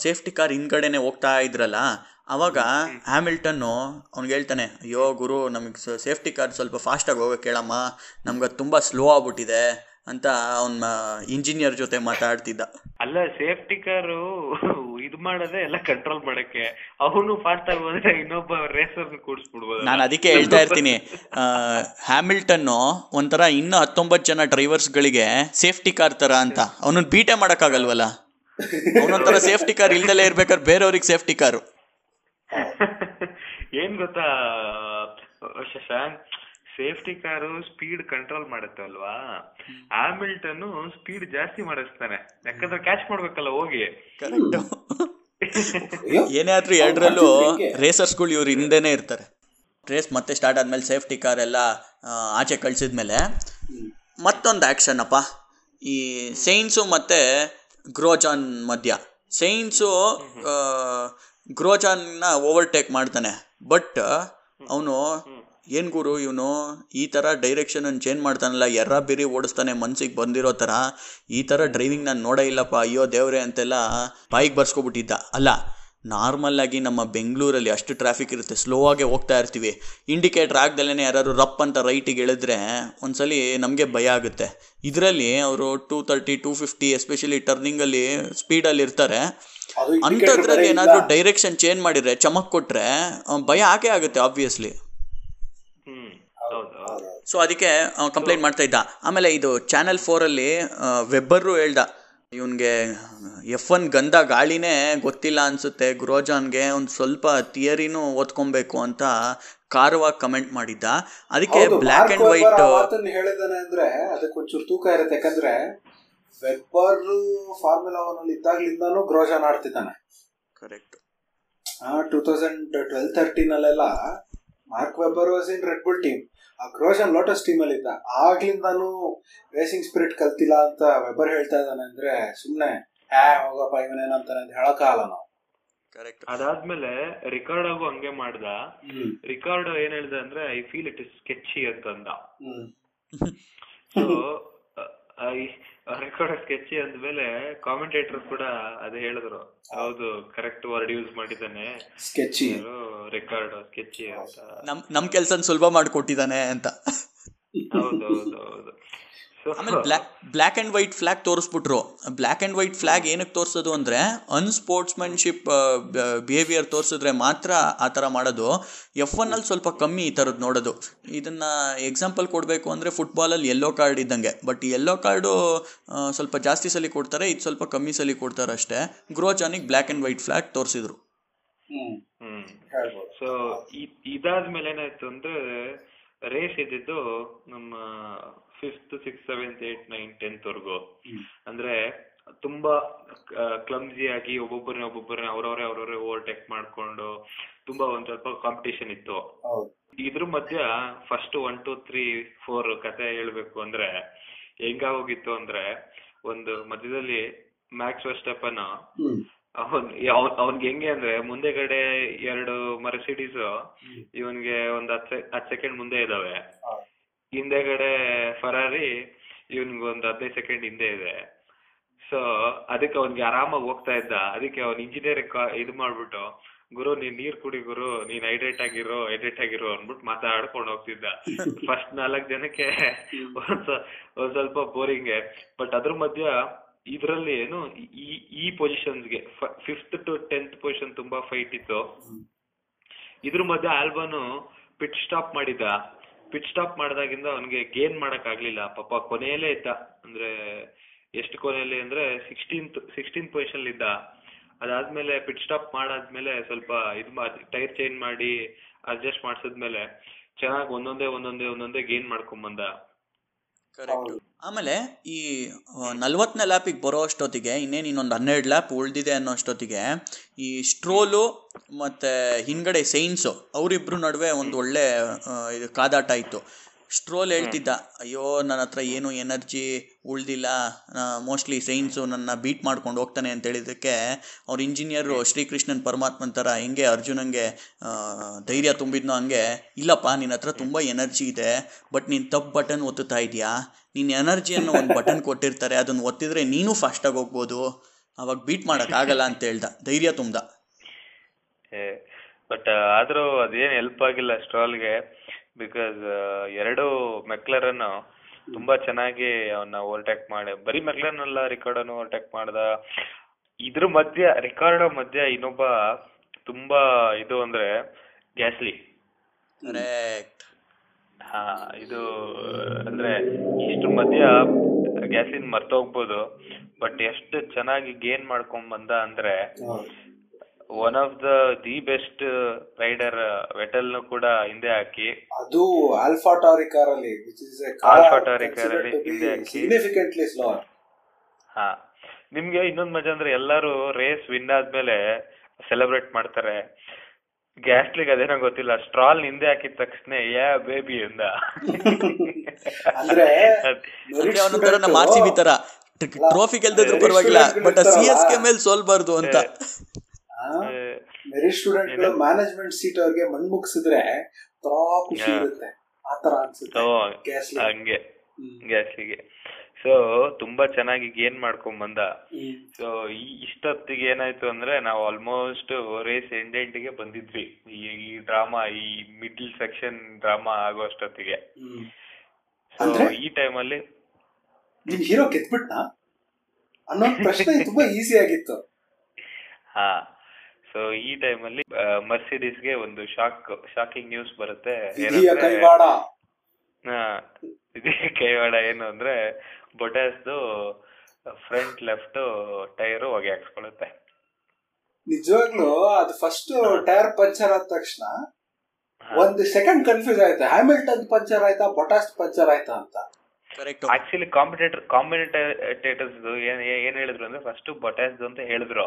ಸೇಫ್ಟಿ ಕಾರ್ ಹಿಂದ್ಗಡೆನೆ ಹೋಗ್ತಾ ಇದ್ರಲ್ಲ ಅವಾಗ ಹ್ಯಾಮಿಲ್ಟನ್ ಅವ್ನಿಗೆ ಹೇಳ್ತಾನೆ ಅಯ್ಯೋ ಗುರು ನಮಗೆ ಸೇಫ್ಟಿ ಕಾರ್ ಸ್ವಲ್ಪ ಫಾಸ್ಟಾಗಿ ಹೋಗಕ್ಕೆ ಹೇಳಮ್ಮ ನಮ್ಗೆ ಅದು ತುಂಬ ಸ್ಲೋ ಆಗ್ಬಿಟ್ಟಿದೆ ಅಂತ ಅವನ್ ಇಂಜಿನಿಯರ್ ಜೊತೆ ಮಾತಾಡ್ತಿದ್ದ. ಅಲ್ಲ ಸೇಫ್ಟಿ ಕಾರು ಇದು ಮಾಡೋದೇ ಎಲ್ಲ ಕಂಟ್ರೋಲ್ ಮಾಡಕ್ಕೆ. ಅವನು ಫಾಸ್ಟ್ ಆಗಿ ಹೋದ್ರೆ ಇನ್ನೊಬ್ಬ ರೇಸರ್ ಕೂಡಿಸ್ಬಿಡ್ಬೋದು ನಾನು ಅದಕ್ಕೆ ಹೇಳ್ತಾ ಇರ್ತೀನಿ. ಹ್ಯಾಮಿಲ್ಟನ್ ಒಂಥರ ಇನ್ನೂ ಹತ್ತೊಂಬತ್ ಜನ ಡ್ರೈವರ್ಸ್ ಗಳಿಗೆ ಸೇಫ್ಟಿ ಕಾರ್ ತರ ಅಂತ. ಅವನನ್ನ ಬೀಟೆ ಮಾಡಕ್ಕಾಗಲ್ವಲ್ಲ? ಅವನೊಂಥರ ಸೇಫ್ಟಿ ಕಾರ್ ಇಲ್ದಲೇ ಇರ್ಬೇಕಾದ್ರೆ ಬೇರೆಯವ್ರಿಗೆ ಸೇಫ್ಟಿ ಕಾರು ಏನ್ ಗೊತ್ತಾ Shashank safety car speed control ಮಾಡುತ್ತೆ ಅಲ್ವಾ? ಆಮಿಲ್ಟನ್ ಸ್ಪೀಡ್ ಜಾಸ್ತಿ ಮಾಡಿಸ್ತಾನೆ. ಯಾಕಂದ್ರೆ ಕ್ಯಾಚ್ ಮಾಡ್ಬೇಕಲ್ಲ ಹೋಗಿ. ಏನೇ ಆದ್ರೂ ಎರಡರಲ್ಲೂ. ರೇಸರ್ಸ್ಗಳು ಇವ್ರು ಹಿಂದೆನೇ ಇರ್ತಾರೆ. ರೇಸ್ ಮತ್ತೆ ಸ್ಟಾರ್ಟ್ ಆದ್ಮೇಲೆ ಸೇಫ್ಟಿ ಕಾರ್ ಎಲ್ಲ ಆಚೆ ಕಳ್ಸಿದ್ಮೇಲೆ ಮತ್ತೊಂದು ಆ್ಯಕ್ಷನ್ ಅಪ್ಪ. ಈ ಸೈನ್ಸು ಮತ್ತೆ ಗ್ರೋಜಾನ್ ಮಧ್ಯ. ಸೈನ್ಸು ಗ್ರೋಜಾನ್ನ ಓವರ್ಟೇಕ್ ಮಾಡ್ತಾನೆ. ಬಟ್ ಅವನು ಏನು ಗುರು ಇವನು? ಈ ಥರ ಡೈರೆಕ್ಷನನ್ನು ಚೇಂಜ್ ಮಾಡ್ತಾನಲ್ಲ ಎರ್ರ ಬಿರಿ ಓಡಿಸ್ತಾನೆ ಮನ್ಸಿಗೆ ಬಂದಿರೋ ಥರ ಈ ಥರ ಡ್ರೈವಿಂಗ್ ನಾನು ನೋಡೇ ಇಲ್ಲಪ್ಪ ಅಯ್ಯೋ ದೇವ್ರೆ ಅಂತೆಲ್ಲ ಬಾಯಿಗೆ ಬರ್ಸ್ಕೊಬಿಟ್ಟಿದ್ದ. ಅಲ್ಲ ನಾರ್ಮಲ್ಲಾಗಿ ನಮ್ಮ ಬೆಂಗಳೂರಲ್ಲಿ ಅಷ್ಟು ಟ್ರಾಫಿಕ್ ಇರುತ್ತೆ ಸ್ಲೋ ಆಗಿ ಹೋಗ್ತಾ ಇರ್ತೀವಿ. ಇಂಡಿಕೇಟರ್ ಆಗ್ದಲೇ ಯಾರು ರಪ್ ಅಂತ ರೈಟಿಗೆ ಎಳೆದ್ರೆ ಒಂದ್ಸಲಿ ನಮಗೆ ಭಯ ಆಗುತ್ತೆ. ಇದರಲ್ಲಿ ಅವರು two thirty two fifty especially ಟರ್ನಿಂಗಲ್ಲಿ ಸ್ಪೀಡಲ್ಲಿ ಇರ್ತಾರೆ. ಅಂಥದ್ರಲ್ಲಿ ಏನಾದರೂ ಡೈರೆಕ್ಷನ್ ಚೇಂಜ್ ಮಾಡಿದ್ರೆ ಚಮಕ್ ಕೊಟ್ಟರೆ ಭಯ ಆಗೇ ಆಗುತ್ತೆ ಆಬ್ವಿಯಸ್ಲಿ ಸೊ ಅದಕ್ಕೆ ಕಂಪ್ಲೇಂಟ್ ಮಾಡ್ತಾ ಇದ್ದ. ಆಮೇಲೆ ಇದು ಚಾನೆಲ್ ಫೋರಲ್ಲಿ ವೆಬ್ಬರ್ರು ಹೇಳ್ದ. ಇವನ್ಗೆ ಎಫ್ ಒನ್ ಗಂಧ ಗಾಳಿನೇ ಗೊತ್ತಿಲ್ಲ ಅನ್ಸುತ್ತೆ. ಗ್ರೋಜಾನ್ಗೆ ಒಂದು ಸ್ವಲ್ಪ ಥಿಯರಿನೂ ಓದ್ಕೊಬೇಕು ಅಂತ ಕಾರವಾಗಿ ಕಮೆಂಟ್ ಮಾಡಿದ್ದ. ಅದಕ್ಕೆ ಬ್ಲ್ಯಾಕ್ ವೆಬ್ಬರ್ ವೈಟ್ ಹೇಳಿದಾನೆ ಅಂದ್ರೆ ಅದಕ್ಕೆ ಒಂಚೂರು ತೂಕ ಇರುತ್ತೆ. ಯಾಕಂದ್ರೆ ವೆಬ್ಬರ್ ಫಾರ್ಮುಲಾ ಒನ್ ಅಲ್ಲಿ ಇದ್ದಾಗ್ಲಿಂದಾನು Grosjean ಆಡ್ತಿದ್ದಾನೆ. Correct two thousand twelve thirteen ಅಲ್ಲೆಲ್ಲ Mark Webber was in Red Bull team ಆ ಕ್ರೋಷನ್ ಲೋಟಸ್ ಟೀಮ್ ಅಲ್ಲಿ ಇದ್ದ. ಆಗ್ಲಿಂದಾನು ರೇಸಿಂಗ್ ಸ್ಪಿರಿಟ್ ಕಲ್ತಿಲ್ಲ ಅಂತ ವೆಬರ್ ಹೇಳ್ತಾ ಇದ್ದಾನೆ ಅಂದ್ರೆ ಸುಮ್ನೆ ಹ್ಯಾ ಹೋಗಪ್ಪ ಇವನೇನಂತಾನೆ ಅಂತ ಹೇಳಕ್ಕಾಗಲ್ಲ ನಾವು. ಕರೆಕ್ಟ್ ಅದಾದ್ಮೇಲೆ ರಿಕಾರ್ಡ್ ಆಗು ಹಂಗೆ ಮಾಡ್ದ. ರಿಕಾರ್ಡ್ ಏನ್ ಹೇಳ್ದ ಅಂದ್ರೆ I feel it is sketchy ಅಂತಂದ. ಹ್ಮ್. ಸೊ (laughs) ರೆಕಾರ್ಡ್ ಸ್ಕೆಚಿ ಅಂದ್ಮೇಲೆ ಕಾಮೆಂಟೇಟರ್ ಕೂಡ ಅದೇ ಹೇಳಿದ್ರು. ಹೌದು ಕರೆಕ್ಟ್ ವರ್ಡ್ ಯೂಸ್ ಮಾಡಿದ್ದಾನೆ. ಸ್ಕೆಚಿ ರೆಕಾರ್ಡ್ ಸ್ಕೆಚಿ ಅಂತ. ನಮ್ ನಮ್ ಕೆಲ್ಸನ್ ಸುಲಭ ಮಾಡಿಕೊಟ್ಟಿದ್ದಾನೆ ಅಂತ. ಹೌದು ಹೌದು ಹೌದು. ಆಮೇಲೆ black black and white flag ತೋರಿಸ್ಬಿಟ್ರು. Black and white flag ಏನಕ್ಕೆ ತೋರಿಸೋದು ಅಂದರೆ ಅನ್ಸ್ಪೋರ್ಟ್ಸ್ಮನ್ಶಿಪ್ ಬಿಹೇವಿಯರ್ ತೋರಿಸಿದ್ರೆ ಮಾತ್ರ ಆ ಥರ ಮಾಡೋದು. ಎಫ್ ಒನ್ನಲ್ಲಿ ಸ್ವಲ್ಪ ಕಮ್ಮಿ ಈ ಥರದ್ದು ನೋಡೋದು. ಇದನ್ನು ಎಕ್ಸಾಂಪಲ್ ಕೊಡಬೇಕು ಅಂದರೆ ಫುಟ್ಬಾಲಲ್ಲಿ ಯೆಲ್ಲೋ ಕಾರ್ಡ್ ಇದ್ದಂಗೆ. ಬಟ್ ಈ ಯೆಲ್ಲೋ ಕಾರ್ಡು ಸ್ವಲ್ಪ ಜಾಸ್ತಿ ಸಲ ಕೊಡ್ತಾರೆ ಇದು ಸ್ವಲ್ಪ ಕಮ್ಮಿ ಸಲ ಕೊಡ್ತಾರೆ ಅಷ್ಟೇ. ಗ್ರೋಚಾನಿಗೆ ಬ್ಲ್ಯಾಕ್ ಆ್ಯಂಡ್ ವೈಟ್ ಫ್ಲಾಗ್ ತೋರಿಸಿದ್ರು. ಹ್ಮ್. ಹ್ಮ್. ಹೇಳ್ಬೋದು. ಸೊ ಇದಾದ್ಮೇಲೆ ಏನಾಯ್ತು ಅಂದ್ರೆ ರೇಸ್ ಇದ್ದಿದ್ದು ನಮ್ಮ fifth six seventh eight nine tenth ವರ್ಗು. ಅಂದ್ರೆ ತುಂಬಾ ಕ್ಲಮ್ಜಿ ಆಗಿ ಒಬ್ಬೊಬ್ಬರನ್ನ ಒಬ್ಬೊಬ್ಬರನ್ನ ಅವ್ರವ್ರೆ ಅವ್ರವ್ರೆ ಓವರ್ಟೇಕ್ ಮಾಡ್ಕೊಂಡು ತುಂಬಾ ಒಂದ್ ಸ್ವಲ್ಪ ಕಾಂಪಿಟೇಷನ್ ಇತ್ತು. ಇದ್ರ ಮಧ್ಯ first one two three four ಕತೆ ಹೇಳ್ಬೇಕು ಅಂದ್ರೆ ಹೆಂಗಾಗೋಗಿತ್ತು ಅಂದ್ರೆ ಒಂದು ಮಧ್ಯದಲ್ಲಿ ಮ್ಯಾಕ್ಸ್ ವೆಸ್ಟಪ್ಪನ ಅವನ್ ಅವನ್ಗೆ ಹೆಂಗೆ ಅಂದ್ರೆ ಮುಂದೆಗಡೆ ಎರಡು ಮರ್ಸಿಡೀಸ್ ಇವನ್ಗೆ ಒಂದ್ ಹತ್ ಹತ್ ಸೆಕೆಂಡ್ ಮುಂದೆ ಇದಾವೆ. ಹಿಂದೆಗಡೆ ಫರಾರಿ ಇವನ್ಗೆ ಒಂದ್ ಹದಿನೈದು ಸೆಕೆಂಡ್ ಹಿಂದೆ ಇದೆ. ಸೊ ಅದಕ್ಕೆ ಅವನ್ಗೆ ಆರಾಮಾಗಿ ಹೋಗ್ತಾ ಇದ್ದ. ಅದಕ್ಕೆ ಅವನ್ ಇಂಜಿನಿಯರ್ ಇದು ಮಾಡ್ಬಿಟ್ಟು ಗುರು ನೀನ್ ನೀರ್ ಕುಡಿ ಗುರು ನೀನ್ ಹೈಡ್ರೇಟ್ ಆಗಿರೋ ಹೈಡ್ರೇಟ್ ಆಗಿರೋ ಅನ್ಬಿಟ್ಟು ಮಾತಾಡ್ಕೊಂಡು ಹೋಗ್ತಿದ್ದ. (laughs) ಫಸ್ಟ್ ನಾಲ್ಕ್ ಜನಕ್ಕೆ ಒಂದ್ ಸ್ವಲ್ಪ ಬೋರಿಂಗ್ ಬಟ್ ಅದ್ರ ಮಧ್ಯ ಇದ್ರಲ್ಲಿ ಏನು ಈ ಪೊಸಿಷನ್ಸ್ ಪೊಸಿಷನ್ಸ್ಗೆ ಫಿಫ್ತ್ ಟು ಟೆಂತ್ ಪೊಸಿಷನ್ ತುಂಬಾ ಫೈಟ್ ಇತ್ತು. ಇದ್ರ ಮಧ್ಯೆ ಆಲ್ಬನು ಪಿಟ್ ಸ್ಟಾಪ್ ಮಾಡಿದ. ಪಿಟ್ ಸ್ಟಾಪ್ ಮಾಡಿದಾಗಿಂದ ಅವನಿಗೆ ಗೇನ್ ಮಾಡಕ್ ಆಗ್ಲಿಲ್ಲ. ಪಾಪ ಕೊನೆಯಲ್ಲೇ ಇದ್ದ. ಅಂದ್ರೆ ಎಷ್ಟು ಕೊನೆಯಲ್ಲಿ ಅಂದ್ರೆ ಸಿಕ್ಸ್ಟೀನ್ತ್ ಸಿಕ್ಸ್ಟೀನ್ ಪೊಸಿಷನ್ ಇದ್ದ. ಅದಾದ್ಮೇಲೆ ಪಿಟ್ ಸ್ಟಾಪ್ ಮಾಡಾದ್ಮೇಲೆ ಸ್ವಲ್ಪ ಇದ್ ಟೈರ್ ಚೇಂಜ್ ಮಾಡಿ ಅಡ್ಜಸ್ಟ್ ಮಾಡ್ಸಿದ್ಮೇಲೆ ಚೆನ್ನಾಗಿ ಒಂದೊಂದೇ ಒಂದೊಂದೇ ಒಂದೊಂದೇ ಗೇನ್ ಮಾಡ್ಕೊಂಡ್ ಬಂದ ಕರೆಕ್ಟ್ ಆಮೇಲೆ ಈ ನಲ್ವತ್ತನೇ ಲ್ಯಾಪಿಗೆ ಬರೋ ಅಷ್ಟೊತ್ತಿಗೆ ಇನ್ನೇನು ಇನ್ನೊಂದು ಹನ್ನೆರಡು ಲ್ಯಾಪ್ ಉಳಿದಿದೆ ಅನ್ನೋ ಅಷ್ಟೊತ್ತಿಗೆ ಈ ಸ್ಟ್ರೋಲು ಮತ್ತು ಹಿಂದ್ಗಡೆ ಸೈನ್ಸು ಅವರಿಬ್ರು ನಡುವೆ ಒಂದು ಒಳ್ಳೆ ಇದು ಕಾದಾಟ ಇತ್ತು. ಸ್ಟ್ರೋಲ್ ಹೇಳ್ತಿದ್ದ ಅಯ್ಯೋ ನನ್ನ ಹತ್ರ ಏನು ಎನರ್ಜಿ ಉಳ್ದಿಲ್ಲ ಮೋಸ್ಟ್ಲಿ ಸೈನ್ಸು ನನ್ನ ಬೀಟ್ ಮಾಡ್ಕೊಂಡು ಹೋಗ್ತಾನೆ ಅಂತ ಹೇಳಿದ್ದಕ್ಕೆ ಅವ್ರ ಇಂಜಿನಿಯರು ಶ್ರೀಕೃಷ್ಣನ್ ಪರಮಾತ್ಮನ್ ಥರ ಹೆಂಗೆ ಅರ್ಜುನಂಗೆ ಧೈರ್ಯ ತುಂಬಿದ್ನೋ ಹಂಗೆ ಇಲ್ಲಪ್ಪ ನಿನ್ನ ಹತ್ರ ತುಂಬ ಎನರ್ಜಿ ಇದೆ ಬಟ್ ನೀನು ತಪ್ಪು ಬಟನ್ ಒತ್ತುತ್ತಾ ಇದೆಯಾ? ನಿನ್ನ ಎನರ್ಜಿಯನ್ನು ಒಂದು (laughs) ಬಟನ್ ಕೊಟ್ಟಿರ್ತಾರೆ ಅದನ್ನು ಒತ್ತಿದ್ರೆ ನೀನು ಫಾಸ್ಟಾಗಿ ಹೋಗ್ಬೋದು ಅವಾಗ ಬೀಟ್ ಮಾಡೋಕ್ಕಾಗಲ್ಲ ಅಂತ ಹೇಳ್ದ ಧೈರ್ಯ ತುಂಬ್ದ. ಬಟ್ ಆದ್ರೂ ಅದೇನ್ ಹೆಲ್ಪ್ ಆಗಿಲ್ಲ ಸ್ಟ್ರಾಲ್ಗೆ. ಬಿಕಾಸ್ ಎರಡು ಮೆಕ್ಲರನ್ ತುಂಬಾ ಚೆನ್ನಾಗಿ ಅವನ್ನ ಓವರ್ಟೇಕ್ ಮಾಡಿ ಬರೀ ಮೆಕ್ಲರನ್ ಅಲ್ಲ ರಿಕಾರ್ಡನ್ನು ಓವರ್ಟೇಕ್ ಮಾಡ್ದ. ಇದ್ರ ಮಧ್ಯ ರಿಕಾರ್ಡ್ ಮಧ್ಯ ಇನ್ನೊಬ್ಬ ತುಂಬಾ ಇದು ಅಂದ್ರೆ ಗ್ಯಾಸ್ಲಿ ಹಾ ಇದು ಅಂದ್ರೆ ಇಷ್ಟ್ರ ಮಧ್ಯ ಗ್ಯಾಸ್ಲಿನ್ ಮರ್ತೋಗ್ಬೋದು ಬಟ್ ಎಷ್ಟು ಚೆನ್ನಾಗಿ ಗೇನ್ ಮಾಡ್ಕೊಂಡ್ ಬಂದ ಅಂದ್ರೆ. One of the the best rider Vettel ಕೂಡ ಹಿಂದೆ ಹಾಕಿ. ಅದು ಆಲ್ಫಾ ಟಾರಿಕಾರ್ ಅಲ್ಲಿ ಆಲ್ಫಾ ಟಾರಿಕಾರ್ ಅಲ್ಲಿ ಹಿಂದೆ ಹಾಕಿ. ಸಿಗ್ನಿಫಿಕೆಂಟ್ಲಿ ಸ್ಲೋವರ್ ಹಾ. ನಿಮ್ಗೆ ಇನ್ನೊಂದ್ ಮಜಾ ಅಂದ್ರೆ ಎಲ್ಲಾರು ರೇಸ್ ವಿನ್ ಆದ್ಮೇಲೆ ಸೆಲೆಬ್ರೇಟ್ ಮಾಡ್ತಾರೆ. ಗ್ಯಾಸ್ಲಿಗ್ ಅದೇನೋ ಗೊತ್ತಿಲ್ಲ ಸ್ಟ್ರಾಲ್ ಹಿಂದೆ ಹಾಕಿದ ತಕ್ಷಣ ಯಾ ಬೇಬಿ ಅಂದ ಅಂದ್ರೆ ತರ ನಮ್ಮ ಟ್ರೋಫಿ ಗೆಲ್ದಿದ್ರು ಪರವಾಗಿಲ್ಲ ಬಟ್ ಸಿ ಎಸ್ ಕೆ ಮೇಲೆ ಸೋಲ್ಬಾರ್ದು ಅಂತ. ಮೆರಿಟ್ ಸ್ಟೂಡೆಂಟ್ ಮ್ಯಾನೇಜ್ಮೆಂಟ್ ಸೀಟ್ ಅವ್ರಿಗೆ ಮಣ್ಣು ಮುಗಿಸಿದ್ರೆ ತುಂಬಾ ಖುಷಿ. ಇರುತ್ತೆ ಆತರ ಅನ್ಸುತ್ತೆ. ಹಂಗೆ. ಗ್ಯಾಸಿಗೆ ಸೊ ತುಂಬಾ ಚೆನ್ನಾಗಿ ಗೇನ್ ಮಾಡ್ಕೊಂಡ್ ಬಂದ. ಸೊ ಈ ಇಷ್ಟೊತ್ತಿಗೆ ಏನಾಯ್ತು ಅಂದ್ರೆ ನಾವು ಆಲ್ಮೋಸ್ಟ್ ರೇಸ್ ಎಂಡ್ ಬಂದಿದ್ವಿ. ಈ ಈ ಡ್ರಾಮಾ ಈ ಮಿಡ್ಲ್ ಸೆಕ್ಷನ್ ಡ್ರಾಮಾ ಆಗೋ ಅಷ್ಟೊತ್ತಿಗೆ. ಸೊ? ಈ ಟೈಮಲ್ಲಿ ನಿಮ್ ಹೀರೋ ಗೆದ್ಬಿಟ್ನಾ? ಅನ್ನೋ ಪ್ರಶ್ನೆ ತುಂಬಾ ಈಸಿ ಆಗಿತ್ತು. ಹಾ. ಸೊ ಈ ಟೈಮಲ್ಲಿ ಮರ್ಸಿಡೀಸ್ಗೆ ಒಂದು ಶಾಕ್ ಶಾಕಿಂಗ್ ನ್ಯೂಸ್ ಬರುತ್ತೆ. ಕೈವಾಡ. ಏನು ಅಂದ್ರೆ ಬೊಟಾಸ್ದು ಫ್ರಂಟ್ ಲೆಫ್ಟ್ ಟೈರ್ ಹೊಗೆ ಹಾಕ್ಸ್ಕೊಳುತ್ತೆ ನಿಜವಾಗ್ಲೂ ಅದು ಫಸ್ಟ್ ಟೈರ್ ಪಂಚರ್ ಆದ ತಕ್ಷಣ ಒಂದು ಸೆಕೆಂಡ್ ಕನ್ಫ್ಯೂಸ್ ಆಯ್ತು. ಹ್ಯಾಮಿಲ್ಟನ್ ಪಂಚರ್ ಆಯ್ತಾ ಬೊಟಾಸ್ ಪಂಚರ್ ಆಯ್ತಾ ಅಂತ. ಕರೆಕ್ಟ್ ಆಕ್ಚುಲಿ ಕಾಂಪಿಟೇಟರ್ ಕಾಂಪಿಟೇಟರ್ಸ್ ಏನ್ ಏನ್ ಹೇಳಿದ್ರು ಅಂದ್ರೆ ಫಸ್ಟ್ ಬೊಟಾಸ್ ಅಂತ ಹೇಳಿದ್ರು.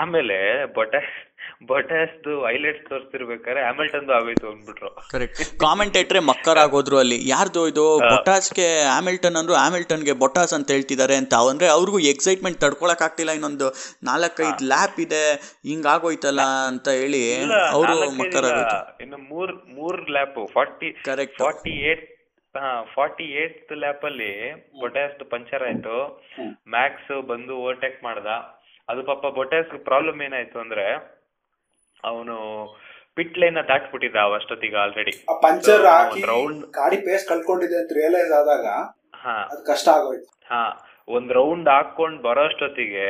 ಆಮೇಲೆ ಬೊಟಾಸ್ ಬೊಟಾಸ್ದು ಹೈಲೈಟ್ಸ್ ತೋರಿಸ್ತಿರ್ಬೇಕಾದ್ರೆ ಹ್ಯಾಮಿಲ್ಟನ್ದು ಆಗೋಯ್ತು ಅಂದ್ಬಿಟ್ರು. ಕರೆಕ್ಟ್ ಕಾಮೆಂಟೇಟ್ರೆ ಮಕ್ಕರಾಗೋದ್ರು ಅಲ್ಲಿ. ಯಾರ್ದು ಇದು? ಬೊಟಾಸ್ಗೆ ಹ್ಯಾಮಿಲ್ಟನ್ ಅಂದ್ರು ಹ್ಯಾಮಿಲ್ಟನ್ಗೆ ಬೊಟಾಸ್ ಅಂತ ಹೇಳ್ತಿದ್ದಾರೆ ಅಂತ. ಅಂದ್ರೆ ಅವ್ರಿಗೂ ಎಕ್ಸೈಟ್ಮೆಂಟ್ ತಡ್ಕೊಳಕ್ ಆಗ್ತಿಲ್ಲ ಇನ್ನೊಂದು ನಾಲ್ಕೈದು ಲ್ಯಾಪ್ ಇದೆ ಹಿಂಗಾಗೋಯ್ತಲ್ಲ ಅಂತ ಹೇಳಿ ಅವರು. ಮಕ್ಕರಾಗೋಯ್ತು. ಇನ್ನು ಮೂರ್ ಮೂರ್ lap forty correct forty eight forty eight lap ಅಲ್ಲಿ ಬೊಟಾಸ್ಟ್ ಪಂಚರ್ ಆಯ್ತು. ಮ್ಯಾಕ್ಸ್ ಬಂದು ಓವರ್ಟೇಕ್ ಮಾಡ್ದ. ಅದು ಪಾಪ ಬೊಟಾಸ್ ಪ್ರಾಬ್ಲಮ್ ಏನಾಯ್ತು ಅಂದ್ರೆ ಅವನು ಪಿಟ್ ಲೈನ್ ದಾಟ್ಬಿಟ್ಟಿದ್ದ ಅವ ಅಷ್ಟೊತ್ತಿಗೆ ಆಲ್ರೆಡಿ ಪಂಚರ್ ರೌಂಡ್ ಗಾಡಿ ಪೇಸ್ ಕಳ್ಕೊಂಡಿದೆ ಅಂತ ರಿಯಲೈಸ್ ಆದಾಗ ಕಷ್ಟ ಆಗೋಯ್ತು. ಹಾ ಒಂದ್ ರೌಂಡ್ ಹಾಕೊಂಡ್ ಬರೋ ಅಷ್ಟೊತ್ತಿಗೆ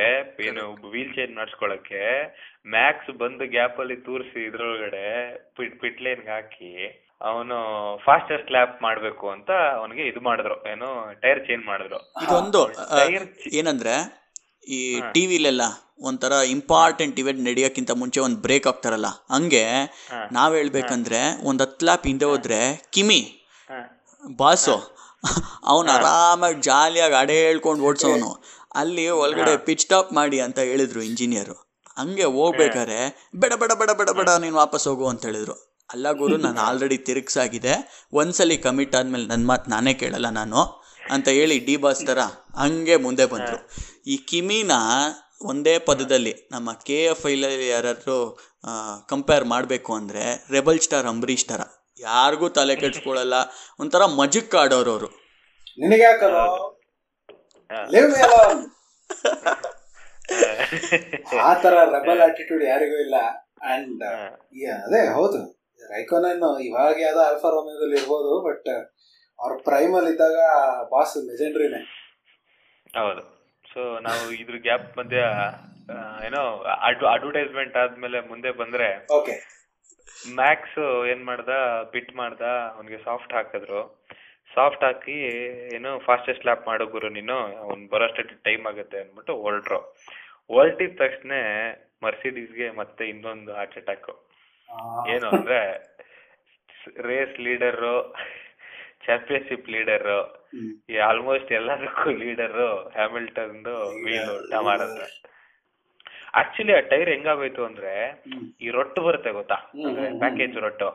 ಏನು ವೀಲ್ ಚೇಂಜ್ ನಡ್ಸ್ಕೊಳಕ್ಕೆ ಮ್ಯಾಕ್ಸ್ ಬಂದು ಗ್ಯಾಪ್ ಅಲ್ಲಿ ತೂರ್ಸಿ ಇದ್ರೊಳಗಡೆ ಪಿಟ್ ಪಿಟ್ ಲೈನ್ ಹಾಕಿ ಅವನು ಫಾಸ್ಟೆಸ್ಟ್ ಲ್ಯಾಪ್ ಮಾಡ್ಬೇಕು ಅಂತ ಅವನಿಗೆ ಇದು ಮಾಡಿದ್ರು. ಏನು ಟೈರ್ ಚೇಂಜ್ ಮಾಡಿದ್ರು. ಇದೊಂದು ಏನಂದ್ರೆ ಈ ಟಿವಿ ಟಿವಿಲೆಲ್ಲ ಒಂಥರ ಇಂಪಾರ್ಟೆಂಟ್ ಇವೆಂಟ್ ನಡೆಯೋಕ್ಕಿಂತ ಮುಂಚೆ ಒಂದು ಬ್ರೇಕ್ ಆಗ್ತಾರಲ್ಲ ಹಂಗೆ. ನಾವ್ ಹೇಳ್ಬೇಕಂದ್ರೆ ಒಂದ್ ಹತ್ತು ಲ್ಯಾಪ್ ಹಿಂದೆ ಹೋದ್ರೆ ಕಿಮಿ ಬಾಸು ಅವನು ಆರಾಮಾಗಿ ಜಾಲಿಯಾಗಿ ಅಡೆ ಹೇಳ್ಕೊಂಡು ಓಡ್ಸೋನು. ಅಲ್ಲಿ ಒಳಗಡೆ ಪಿಚ್ ಟಾಪ್ ಮಾಡಿ ಅಂತ ಹೇಳಿದ್ರು ಇಂಜಿನಿಯರು ಹಂಗೆ ಹೋಗ್ಬೇಕಾರೆ ಬೇಡ ಬೇಡ ಬೇಡ ಬೇಡ ಬೇಡ ನೀನು ವಾಪಸ್ ಹೋಗು ಅಂತ ಹೇಳಿದ್ರು. ಅಲ್ಲ ಗುರು ನಾನು ಆಲ್ರೆಡಿ ತಿರುಗ್ಸಾಗಿದೆ. ಒಂದ್ಸಲಿ ಕಮಿಟ್ ಆದ್ಮೇಲೆ ನನ್ನ ಮಾತು ನಾನೇ ಕೇಳಲ್ಲ ನಾನು ಅಂತ ಹೇಳಿ ಡಿ ಬಾಸ್ ತರ ಹಂಗೆ ಮುಂದೆ ಬಂದರು. ಈ ಕಿಮಿನ ಒಂದೇ ಪದದಲ್ಲಿ ನಮ್ಮ ಕೆ ಎಫ್ ಐಲಲ್ಲಿ ಯಾರು ಕಂಪೇರ್ ಮಾಡಬೇಕು ಅಂದರೆ ರೆಬಲ್ ಸ್ಟಾರ್ ಅಂಬರೀಶ್ ಥರ ಯಾರಿಗೂ ತಲೆ ಕೆಡ್ಸ್ಕೊಳ್ಳಲ್ಲ ಒಂಥರ ಮಜಿಕ್ ಆಡೋರು ಅವರು. ಆ ಥರ ರೆಬಲ್ ಆಟಿಟ್ಯೂಡ್ ಯಾರಿಗೂ ಇಲ್ಲ. ಅಂಡ್ ಅದೇ ಹೌದು. ರೈಕೋನನ್ ಇವಾಗ ಯಾವ್ದೋ ಆಲ್ಫಾ ರೋಮಿಯೋದಲ್ಲಿ ಇರ್ಬೋದು ಬಟ್ ಅವ್ರ ಪ್ರೈಮ್ ಅಲ್ಲಿ ಇದ್ದಾಗ ಬಾಸ್ ಲೆಜೆಂಡ್ರಿನೇ ಹೌದು. ಸೊ ನಾವು ಇದ್ರ ಗ್ಯಾಪ್ ಮಧ್ಯ ಏನೋ ಏನೋ ಅಡ್ವರ್ಟೈಸ್ಮೆಂಟ್ ಆದ್ಮೇಲೆ ಮುಂದೆ ಬಂದ್ರೆ ಓಕೆ ಮ್ಯಾಕ್ಸ್ ಏನ್ ಮಾಡ್ದ ಬಿಟ್ ಮಾಡ್ದ ಅವನಿಗೆ ಸಾಫ್ಟ್ ಹಾಕಿದ್ರು. ಸಾಫ್ಟ್ ಹಾಕಿ ಏನು ಫಾಸ್ಟೆಸ್ಟ್ ಲ್ಯಾಪ್ ಮಾಡೋ ಗುರು ನೀನು ಅವ್ನ್ ಬರೋಷ್ಟು ಟೈಮ್ ಆಗುತ್ತೆ ಅಂದ್ಬಿಟ್ಟು ಹೊರಟ್ರು. ಹೊರಟಿದ ತಕ್ಷಣ ಮರ್ಸಿಡೀಸ್ಗೆ ಮತ್ತೆ ಇನ್ನೊಂದು ಹಾರ್ಟ್ ಅಟ್ಯಾಕ್ ಏನು ಅಂದ್ರೆ ರೇಸ್ ಲೀಡರ್ ಚಾಂಪಿಯನ್ಶಿಪ್ ಲೀಡರ್ ಈ ಆಲ್ಮೋಸ್ಟ್ ಎಲ್ಲದಕ್ಕೂ ಲೀಡರ್ ಹ್ಯಾಮಿಲ್ಟನ್ ವೀಲ್ ಮಾರತ್ತೆ ಆಕ್ಚುಲಿ ಆ ಟೈರ್ ಹೆಂಗಾಗೋಯ್ತು ಅಂದ್ರೆ ಈ ರೊಟ್ಟು ಬರುತ್ತೆ ಗೊತ್ತಾ. ಪ್ಯಾಕೇಜ್ ರೊಟ್ಟು.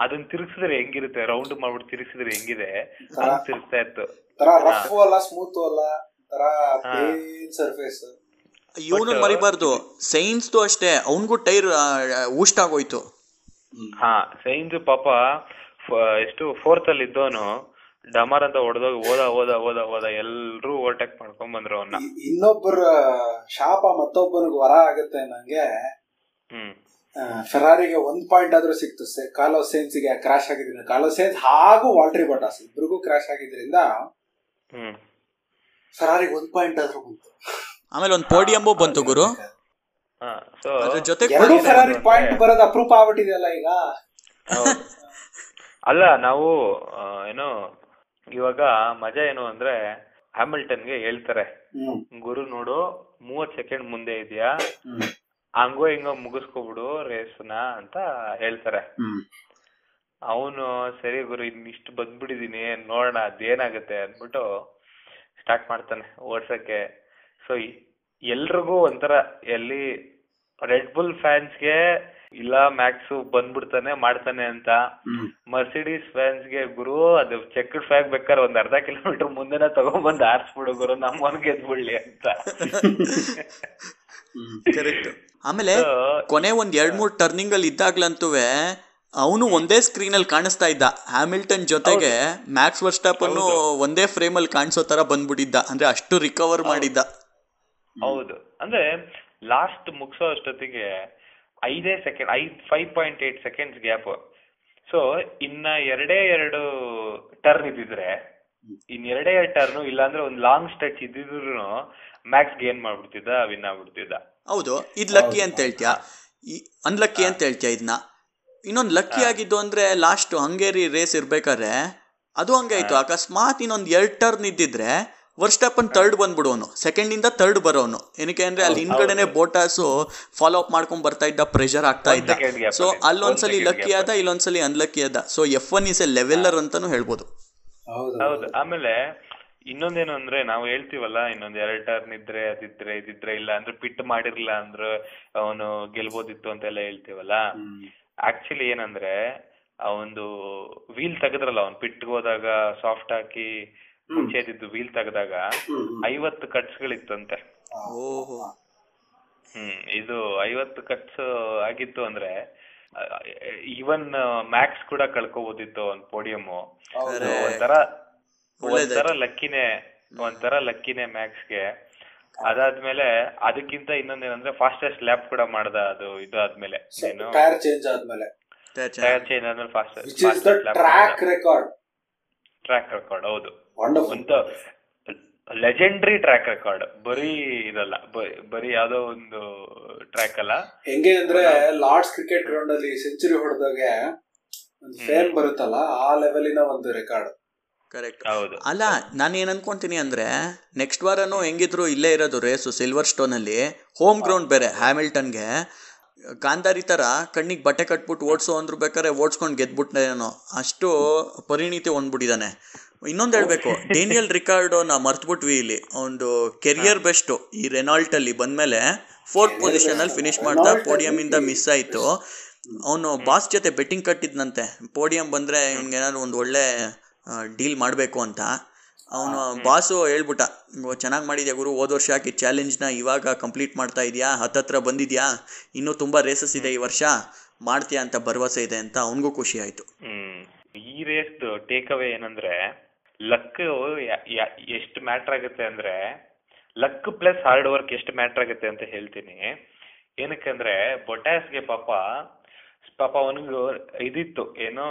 ಅದನ್ನ ತಿರುಗಿಸಿದ್ರೆ ಹೆಂಗಿರುತ್ತೆ? ರೌಂಡ್ ಮಾಡ್ಬಿಟ್ಟು ತಿರುಗಿಸಿದ್ರೆ ಹೆಂಗಿದೆ? ತರ- ಹಂಗ್ ತಿರುಗ್ತಾ ಇತ್ತು. ತರ ರಫ್ ಅಲ್ಲ ಸ್ಮೂತ್ ಅಲ್ಲ ತರ ಹಾ. ಸರ್ಫೇಸ್ ಇವನು ಮರಿಬಾರ್ದು. ಸೈನ್ಸ್ದು ಅಷ್ಟೇ. ಅವನ್ಗೂ ಟೈರ್ ಊಸ್ಟ್ ಆಗೋಯ್ತು ಹಾ ಸೈನ್ಸ್ ಪಾಪ ಎಷ್ಟು ಫೋರ್ತ್ ಅಲ್ಲಿ ಇದ್ದವನು ಡಮರ್ ಅಂತ ಹೊಡೆದೋಗಿ ಓದ ಓದ ಓದ ಓದ ಎಲ್ರೂ ಓವರ್ಟೇಕ್ ಮಾಡ್ಕೊಂಡ್ ಬಂದ್ರು ಅವನ್ನ ಇನ್ನೊಬ್ಬರ ಶಾಪ ಮತ್ತೊಬ್ಬನಿಗೆ ವರ ಆಗುತ್ತೆ ನಂಗೆ. ಹ್ಮ್. ಫೆರಾರಿಗೆ ಒಂದ್ ಪಾಯಿಂಟ್ ಆದ್ರೂ ಸಿಕ್ತು ಕಾಲೋ ಕಾಲೋ ಸೇನ್ಸ್ಗೆ ಕ್ರಾಶ್ ಆಗಿದ್ರಿಂದ. ಕಾಲೋ ಸೇನ್ಸ್ ಹಾಗೂ ವಾಲ್ಟ್ರಿ ಬಟಾಸ್ ಇಬ್ರಿಗೂ ಕ್ರಾಶ್ ಆಗಿದ್ರಿಂದ ಹ್ಮ್. ಫೆರಾರಿಗೆ ಒಂದ್ ಪಾಯಿಂಟ್ ಆದ್ರೂ ಬಂತು. ಆಮೇಲೆ ಒಂದ್ ಪೋಡಿಯಂ ಬಂತು ಗುರು. ಎರಡು ಫೆರಾರಿ ಪಾಯಿಂಟ್ ಬರೋದು ಅಪ್ರೂಪ ಆಗ್ಬಿಟ್ಟಿದೆಯಲ್ಲ ಈಗ? ಅಲ್ಲ ನಾವು ಏನೋ ಇವಾಗ ಮಜಾ ಏನು ಅಂದ್ರೆ ಹ್ಯಾಮಿಲ್ಟನ್ಗೆ ಹೇಳ್ತಾರೆ. ಗುರು ನೋಡು ಮೂವತ್ ಸೆಕೆಂಡ್ ಮುಂದೆ ಇದೆಯಾ? ಹಂಗೋ ಹಿಂಗೋ ಮುಗಿಸ್ಕೊಬಿಡು ರೇಸ್ನ ಅಂತ ಹೇಳ್ತಾರೆ. ಅವನು ಸರಿ ಗುರು ಇನ್ನಿಷ್ಟು ಬಂದ್ಬಿಟ್ಟಿದೀನಿ ನೋಡೋಣ ಅದೇನಾಗುತ್ತೆ ಅಂದ್ಬಿಟ್ಟು ಸ್ಟಾರ್ಟ್ ಮಾಡ್ತಾನೆ ಓಡ್ಸಕ್ಕೆ. ಸೊ ಎಲ್ರಿಗೂ ಒಂಥರ ಎಲ್ಲಿ ರೆಡ್ ಬುಲ್ ಫ್ಯಾನ್ಸ್ಗೆ ಇಲ್ಲ ಮ್ಯಾಕ್ಸ್ ಬಂದ್ಬಿಡ್ತಾನೆ ಮಾಡ್ತಾನೆ ಅಂತ. ಮರ್ಸಿಡಿಸ್ ಫ್ಯಾನ್ಸ್ ಫ್ಯಾನ್ಸ್ಗೆ ಗುರು ಅದು ಚೆಕ್ ಫ್ಯಾಗ್ ಬೇಕಾದ್ರೆ ಒಂದ್ ಅರ್ಧ ಕಿಲೋಮೀಟರ್ ಮುಂದೆನೆ ತಗೊಂಡ್ಬಂದು ಆರ್ಸ್ಬಿಡು ಗುರು ನಮ್ಮನ್ ಗೆದ್ಬಿಡ್ಲಿ ಅಂತ. (laughs) ಆಮೇಲೆ ಕೊನೆ ಒಂದ್ ಎರಡ್ ಮೂರ್ ಟರ್ನಿಂಗ್ ಅಲ್ಲಿ ಇದ್ದಾಗ್ಲಂತೂ ಅವನು ಒಂದೇ ಸ್ಕ್ರೀನ್ ಅಲ್ಲಿ ಕಾಣಿಸ್ತಾ ಇದ್ದ. ಹ್ಯಾಮಿಲ್ಟನ್ ಜೊತೆಗೆ ಮ್ಯಾಕ್ಸ್ ವರ್ಸ್ಟಾಪ್ ಅನ್ನು ಒಂದೇ ಫ್ರೇಮ್ ಅಲ್ಲಿ ಕಾಣಿಸೋ ತರ ಬಂದ್ಬಿಟ್ಟಿದ್ದ. ಅಂದ್ರೆ ಅಷ್ಟು ರಿಕವರ್ ಮಾಡಿದ್ದ. ಹೌದು. ಅಂದ್ರೆ ಲಾಸ್ಟ್ ಮುಗಿಸೋ ಅಷ್ಟೊತ್ತಿಗೆ ಐದೇ ಸೆಕೆಂಡ್ ಐದ್ five point eight seconds gap so ಇನ್ನ ಎರಡೇ ಎರಡು ಟರ್ನ್ ಇದ್ದಿದ್ರೆ ಇನ್ ಎರಡೇ ಎರಡು ಟರ್ನ್ ಇಲ್ಲಾಂದ್ರೆ ಒಂದ್ ಲಾಂಗ್ ಸ್ಟ್ರೆಚ್ ಇದ್ದಿದ್ರು ಮ್ಯಾಕ್ಸ್ ಗೇನ್ ಮಾಡ್ಬಿಡ್ತಿದ್ದ ವಿನ್ ಆಗ್ಬಿಡ್ತಿದ್ದ. ಹೌದು. ಇದ್ ಲಕ್ಕಿ ಅಂತ ಹೇಳ್ತೀಯ? ಅನ್ಲಕ್ಕಿ ಅಂತ ಹೇಳ್ತೀಯಾ ಇದನ್ನ ಇನ್ನೊಂದು ಲಕ್ಕಿ ಆಗಿದ್ದು ಅಂದ್ರೆ ಲಾಸ್ಟ್ ಹಂಗೇರಿ ರೇಸ್ ಇರ್ಬೇಕಾದ್ರೆ ಅದು ಹಂಗೆ ಆಯ್ತು. ಅಕಸ್ಮಾತ್ ಇನ್ನೊಂದು ಎರಡ್ ಟರ್ನ್ ಇದ್ದಿದ್ರೆ ವರ್ಸ್ಟಾಪನ್ ತರ್ಡ್ ಬಂದ್ಬಿಡುವನು ಸೆಕೆಂಡ್ ಇಂದ ತರ್ಡ್ ಬರೋನು. ಏನಕ್ಕೆ ಅಂದ್ರೆ ಅಲ್ಲಿ ಹಿಂದ್ಗಡೆನೆ ಬೋಟಾಸು ಫಾಲೋ ಅಪ್ ಮಾಡ್ಕೊಂಡ್ ಬರ್ತಾ ಇದ್ದ ಪ್ರೆಷರ್ ಆಗ್ತಾ ಇದ್ದ. ಸೊ ಅಲ್ಲಿ. ಅಲ್ಲೊಂದ್ಸಲಿ ಲಕ್ಕಿ ಆದ ಇಲ್ಲೊಂದ್ಸಲಿ ಅನ್ಲಕ್ಕಿ ಆದ. So F one is a leveller ಅಂತಾನು ಹೇಳ್ಬೋದು. ಹೌದು ಹೌದು. ಆಮೇಲೆ ಇನ್ನೊಂದೇನು ಅಂದ್ರೆ ನಾವು ಹೇಳ್ತೀವಲ್ಲ ಇನ್ನೊಂದ್ ಎರಡ್ ಟರ್ನ್ ಇದ್ರೆ ಅದಿದ್ರೆ ಇದಿದ್ರೆ ಇಲ್ಲ ಅಂದ್ರೆ ಪಿಟ್ ಮಾಡಿರ್ಲಿಲ್ಲ ಅಂದ್ರೆ ಅವನು ಗೆಲ್ಬೋದಿತ್ತು ಅಂತೆಲ್ಲ ಹೇಳ್ತೀವಲ್ಲ. ಆಕ್ಚುಲಿ ಏನಂದ್ರೆ ಆ ಒಂದು ವೀಲ್ ತೆಗೆದ್ರಲ್ಲ ಅವ್ನ್ ಪಿಟ್ ಹೋದಾಗ ಸಾಫ್ಟ್ ಹಾಕಿ ಮುಂಚೆ ಇದ್ದಿದ್ದು ವೀಲ್ ತೆಗೆದಾಗ ಐವತ್ತು ಕಟ್ಸ್ಗಳಿತ್ತಂತೆ. ಹ್ಮ್ ಇದು ಐವತ್ತು ಕಟ್ಸ್ ಆಗಿತ್ತು ಅಂದ್ರೆ ಈವನ್ ಮ್ಯಾಕ್ಸ್ ಕೂಡ ಕಳ್ಕೊಬೋದಿತ್ತು ಒಂದ್ ಪೋಡಿಯಂ. ಒಂಥರ. ಒಂಥರ ಲಕ್ಕಿನೇ ಒಂಥರ ಲಕ್ಕಿನೇ ಮ್ಯಾಕ್ಸ್ಗೆ ಅದಾದ್ಮೇಲೆ ಅದಕ್ಕಿಂತ ಇನ್ನೊಂದೇನಂದ್ರೆ ಫಾಸ್ಟೆಸ್ಟ್ ಲ್ಯಾಪ್ ಕೂಡ ಮಾಡ್ದ ಅದು ಇದು ಆದ್ಮೇಲೆ. ಟೈರ್ ಚೇಂಜ್ ಆದ್ಮೇಲೆ tyre change track record track record ಹೌದು. ವಂಡರ್ಫುಲ್ ಒಂದು ಲೆಜೆಂಡ್ರಿ ಟ್ರ್ಯಾಕ್ ರೆಕಾರ್ಡ್ ಬರೀ ಇದಲ್ಲ ಬರೀ ಯಾವ್ದೋ ಒಂದು ಟ್ರ್ಯಾಕ್ ಅಲ್ಲ. ಹೆಂಗೆ ಅಂದ್ರೆ ಲಾರ್ಡ್ಸ್ ಕ್ರಿಕೆಟ್ ಗ್ರೌಂಡ್ ಅಲ್ಲಿ ಸೆಂಚುರಿ ಹೊಡೆದಾಗ ಒಂದು ಫೇಮ್ ಬರುತ್ತಲ್ಲ ಆ ಲೆವೆಲಿನ ಒಂದು ರೆಕಾರ್ಡ್ ಕರೆಕ್ಟ್ ಹೌದು. ಅಲ್ಲ ನಾನು ಏನ್ ಅನ್ಕೊಂತೀನಿ ಅಂದ್ರೆ ನೆಕ್ಸ್ಟ್ ವಾರನೂ ಹೆಂಗಿದ್ರು ಇಲ್ಲೇ ಇರೋದು ರೇಸು ಸಿಲ್ವರ್ ಸ್ಟೋನಲ್ಲಿ ಹೋಮ್ ಗ್ರೌಂಡ್ ಬೇರೆ ಹ್ಯಾಮಿಲ್ಟನ್ಗೆ ಗಾಂಧಾರಿ ಥರ ಕಣ್ಣಿಗೆ ಬಟ್ಟೆ ಕಟ್ಬಿಟ್ಟು ಓಡಿಸೋ ಅಂದ್ರು ಬೇಕಾದ್ರೆ ಓಡಿಸ್ಕೊಂಡು ನಾನು ಅಷ್ಟು ಪರಿಣಿತಿ ಹೊಂದ್ಬಿಟ್ಟಿದ್ದಾನೆ. ಇನ್ನೊಂದು ಹೇಳ್ಬೇಕು, ಡೇನಿಯಲ್ ರಿಕಾರ್ಡೋನ ಮರ್ತ್ಬಿಟ್ವಿ ಇಲ್ಲಿ, ಒಂದು ಕೆರಿಯರ್ ಬೆಸ್ಟು ಈ ರೆನಾಲ್ಟಲ್ಲಿ ಬಂದಮೇಲೆ ಫೋರ್ತ್ ಪೊಸಿಷನಲ್ಲಿ ಫಿನಿಶ್ ಮಾಡ್ತಾ ಪೋಡಿಯಮಿಂದ ಮಿಸ್ ಆಯಿತು. ಅವನು ಬಾಸ್ ಜೊತೆ ಬೆಟ್ಟಿಂಗ್ ಕಟ್ಟಿದ್ನಂತೆ, ಪೋಡಿಯಂ ಬಂದರೆ ಏನಾದ್ರು ಒಂದು ಒಳ್ಳೆ ಡೀಲ್ ಮಾಡಬೇಕು ಅಂತ. ಅವನು ಬಾಸು ಹೇಳ್ಬಿಟ್ಟ ಚೆನ್ನಾಗಿ ಮಾಡಿದ್ಯಾ ಗುರು ಹೋದ ವರ್ಷ ಹಾಕಿ ಚಾಲೆಂಜ್ನ ಇವಾಗ ಕಂಪ್ಲೀಟ್ ಮಾಡ್ತಾ ಇದೆಯಾ? ಹತ್ತತ್ರ ಬಂದಿದ್ಯಾ? ಇನ್ನೂ ತುಂಬ ರೇಸಸ್ ಇದೆ ಈ ವರ್ಷ ಮಾಡ್ತೀಯಾ ಅಂತ ಭರವಸೆ ಇದೆ ಅಂತ ಅವನಿಗೂ ಖುಷಿ ಆಯಿತು. ಈ ರೇಸ್ ಟೇಕ್ ಅವೇ ಏನಂದ್ರೆ ಲಕ್ ಎಷ್ಟು ಮ್ಯಾಟ್ರ್ ಆಗುತ್ತೆ ಅಂದ್ರೆ ಲಕ್ ಪ್ಲಸ್ ಹಾರ್ಡ್ ವರ್ಕ್ ಎಷ್ಟು ಮ್ಯಾಟ್ರ್ ಆಗುತ್ತೆ ಅಂತ ಹೇಳ್ತೀನಿ. ಏನಕ್ಕಂದ್ರೆ ಬೊಟ್ಯಾಸ್ಗೆ ಪಾಪ ಪಾಪ ಅವನಿಗೂ ಇದಿತ್ತು ಏನೋ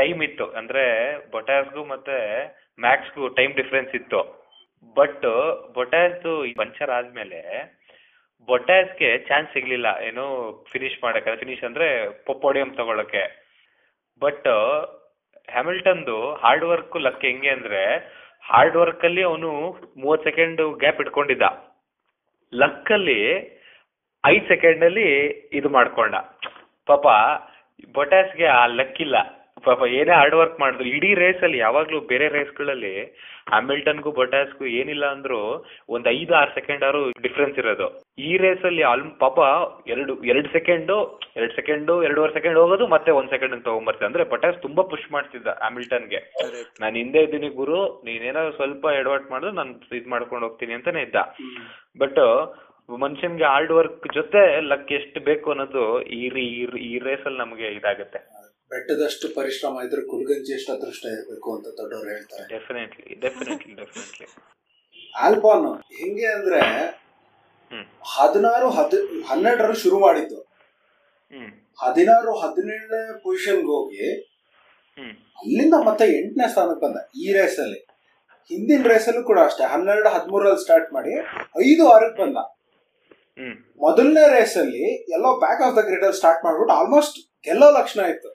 ಟೈಮ್ ಇತ್ತು. ಅಂದ್ರೆ ಬೊಟ್ಯಾಸ್ಗೂ ಮತ್ತೆ ಮ್ಯಾಕ್ಸ್ಗೂ ಟೈಮ್ ಡಿಫ್ರೆನ್ಸ್ ಇತ್ತು. ಬಟ್ ಬೊಟ್ಯಾಸ್ದು ಪಂಚರ್ ಆದ್ಮೇಲೆ ಬೊಟ್ಯಾಸ್ಗೆ ಚಾನ್ಸ್ ಸಿಗ್ಲಿಲ್ಲ. ಏನು ಫಿನಿಶ್ ಮಾಡಕ್ಕೆ ಫಿನಿಶ್ ಅಂದ್ರೆ ಪೊಪೋಡಿಯಂ ತಗೊಳಕ್ಕೆ. ಬಟ್ ಹ್ಯಾಮಿಲ್ಟನ್ದು ಹಾರ್ಡ್ ವರ್ಕ್ ಲಕ್ ಹೆಂಗೆ ಅಂದ್ರೆ ಹಾರ್ಡ್ ವರ್ಕ್ ಅಲ್ಲಿ ಅವನು ಮೂವತ್ ಸೆಕೆಂಡ್ ಗ್ಯಾಪ್ ಇಟ್ಕೊಂಡಿದ್ದ. ಲಕ್ ಅಲ್ಲಿ ಐದ್ ಸೆಕೆಂಡ್ ಅಲ್ಲಿ ಇದು ಮಾಡ್ಕೊಂಡ. ಪಾಪ ಬೊಟ್ಯಾಸ್ಗೆ ಆ ಲಕ್ ಇಲ್ಲ. ಪಾಪ ಏನೇ ಹಾರ್ಡ್ ವರ್ಕ್ ಮಾಡಿದ್ರು ಇಡೀ ರೇಸ್ ಅಲ್ಲಿ ಯಾವಾಗ್ಲೂ ಬೇರೆ ರೇಸ್ ರೇಸ್ಗಳಲ್ಲಿ ಹ್ಯಾಮಿಲ್ಟನ್ಗೂ ಬೊಟಾಸ್ಗೂ ಏನಿಲ್ಲ ಅಂದ್ರೂ ಒಂದ್ ಐದು ಆರು ಸೆಕೆಂಡ್ ಆರು ಡಿಫ್ರೆನ್ಸ್ ಇರೋದು. ಈ ರೇಸ್ ಅಲ್ಲಿ ಆಲ್ ಪಾಪ ಎರಡು ಎರಡು ಸೆಕೆಂಡು ಎರಡ್ ಸೆಕೆಂಡ್ ಎರಡೂವರೆ ಸೆಕೆಂಡ್ ಹೋಗೋದು ಮತ್ತೆ ಒಂದ್ ಸೆಕೆಂಡ್ ತಗೊಂಬರ್ತಾರೆ ಅಂದ್ರೆ ಬಟಾಸ್ ತುಂಬಾ ಪುಷ್ ಮಾಡ್ತಿದ್ದ ಹ್ಯಾಮಿಲ್ಟನ್ಗೆ ಗೆ ನಾನು ಹಿಂದೆ ಇದ್ದೀನಿ ಗುರು ನೀನೇನಾದ್ರು ಸ್ವಲ್ಪ ಎಡವಟ್ ಮಾಡಿದ್ರೆ ನಾನು ಇದ್ ಮಾಡ್ಕೊಂಡು ಹೋಗ್ತೀನಿ ಅಂತಾನೆ ಇದ್ದ. ಬಟ್ ಮನುಷ್ಯನ್ಗೆ ಹಾರ್ಡ್ ವರ್ಕ್ ಜೊತೆ ಲಕ್ ಎಷ್ಟು ಬೇಕು ಅನ್ನೋದು ಈ ರೀ- ಈ ರೀ- ಈ ರೇಸ್ ಅಲ್ಲಿ ನಮಗೆ ಇದಾಗುತ್ತೆ. ಬೆಟ್ಟದಷ್ಟು ಪರಿಶ್ರಮ ಇದ್ರೆ ಕುಲ್ಗಂಜಿ ಎಷ್ಟು ಅದೃಷ್ಟ ಇರಬೇಕು ಅಂತ ದೊಡ್ಡವರು ಹೇಳ್ತಾರೆ. ಡೆಫಿನೆಟ್ಲಿ ಡೆಫಿನೆಟ್ಲಿ ಡೆಫಿನೆಟ್ಲಿ ಆಲ್ಬಾನ್ ಹೆಂಗೆ ಅಂದ್ರೆ ಹದಿನಾರು ಹದ್ ಹನ್ನೆರಡರಲ್ಲಿ ಶುರು ಮಾಡಿದ್ದು ಹದಿನಾರು ಹದಿನೇಳನೇ ಪೊಸಿಷನ್ಗೆ ಹೋಗಿ ಅಲ್ಲಿಂದ ಮತ್ತೆ ಎಂಟನೇ ಸ್ಥಾನಕ್ಕೆ ಬಂದ ಈ ರೇಸ್ ಅಲ್ಲಿ. ಹಿಂದಿನ ರೇಸಲ್ಲೂ ಕೂಡ ಅಷ್ಟೇ ಹನ್ನೆರಡು ಹದಿಮೂರಲ್ಲಿ ಸ್ಟಾರ್ಟ್ ಮಾಡಿ ಐದು ಆರಕ್ಕೆ ಬಂದ. ಮೊದಲನೇ ರೇಸ್ ಅಲ್ಲಿ ಎಲ್ಲೋ ಬ್ಯಾಕ್ ಆಫ್ ದ ಗ್ರಿಡ್ ಅಲ್ಲಿ ಸ್ಟಾರ್ಟ್ ಮಾಡ್ಬಿಟ್ಟು ಆಲ್ಮೋಸ್ಟ್ ಗೆಲ್ಲೋ ಲಕ್ಷಣ ಇತ್ತು.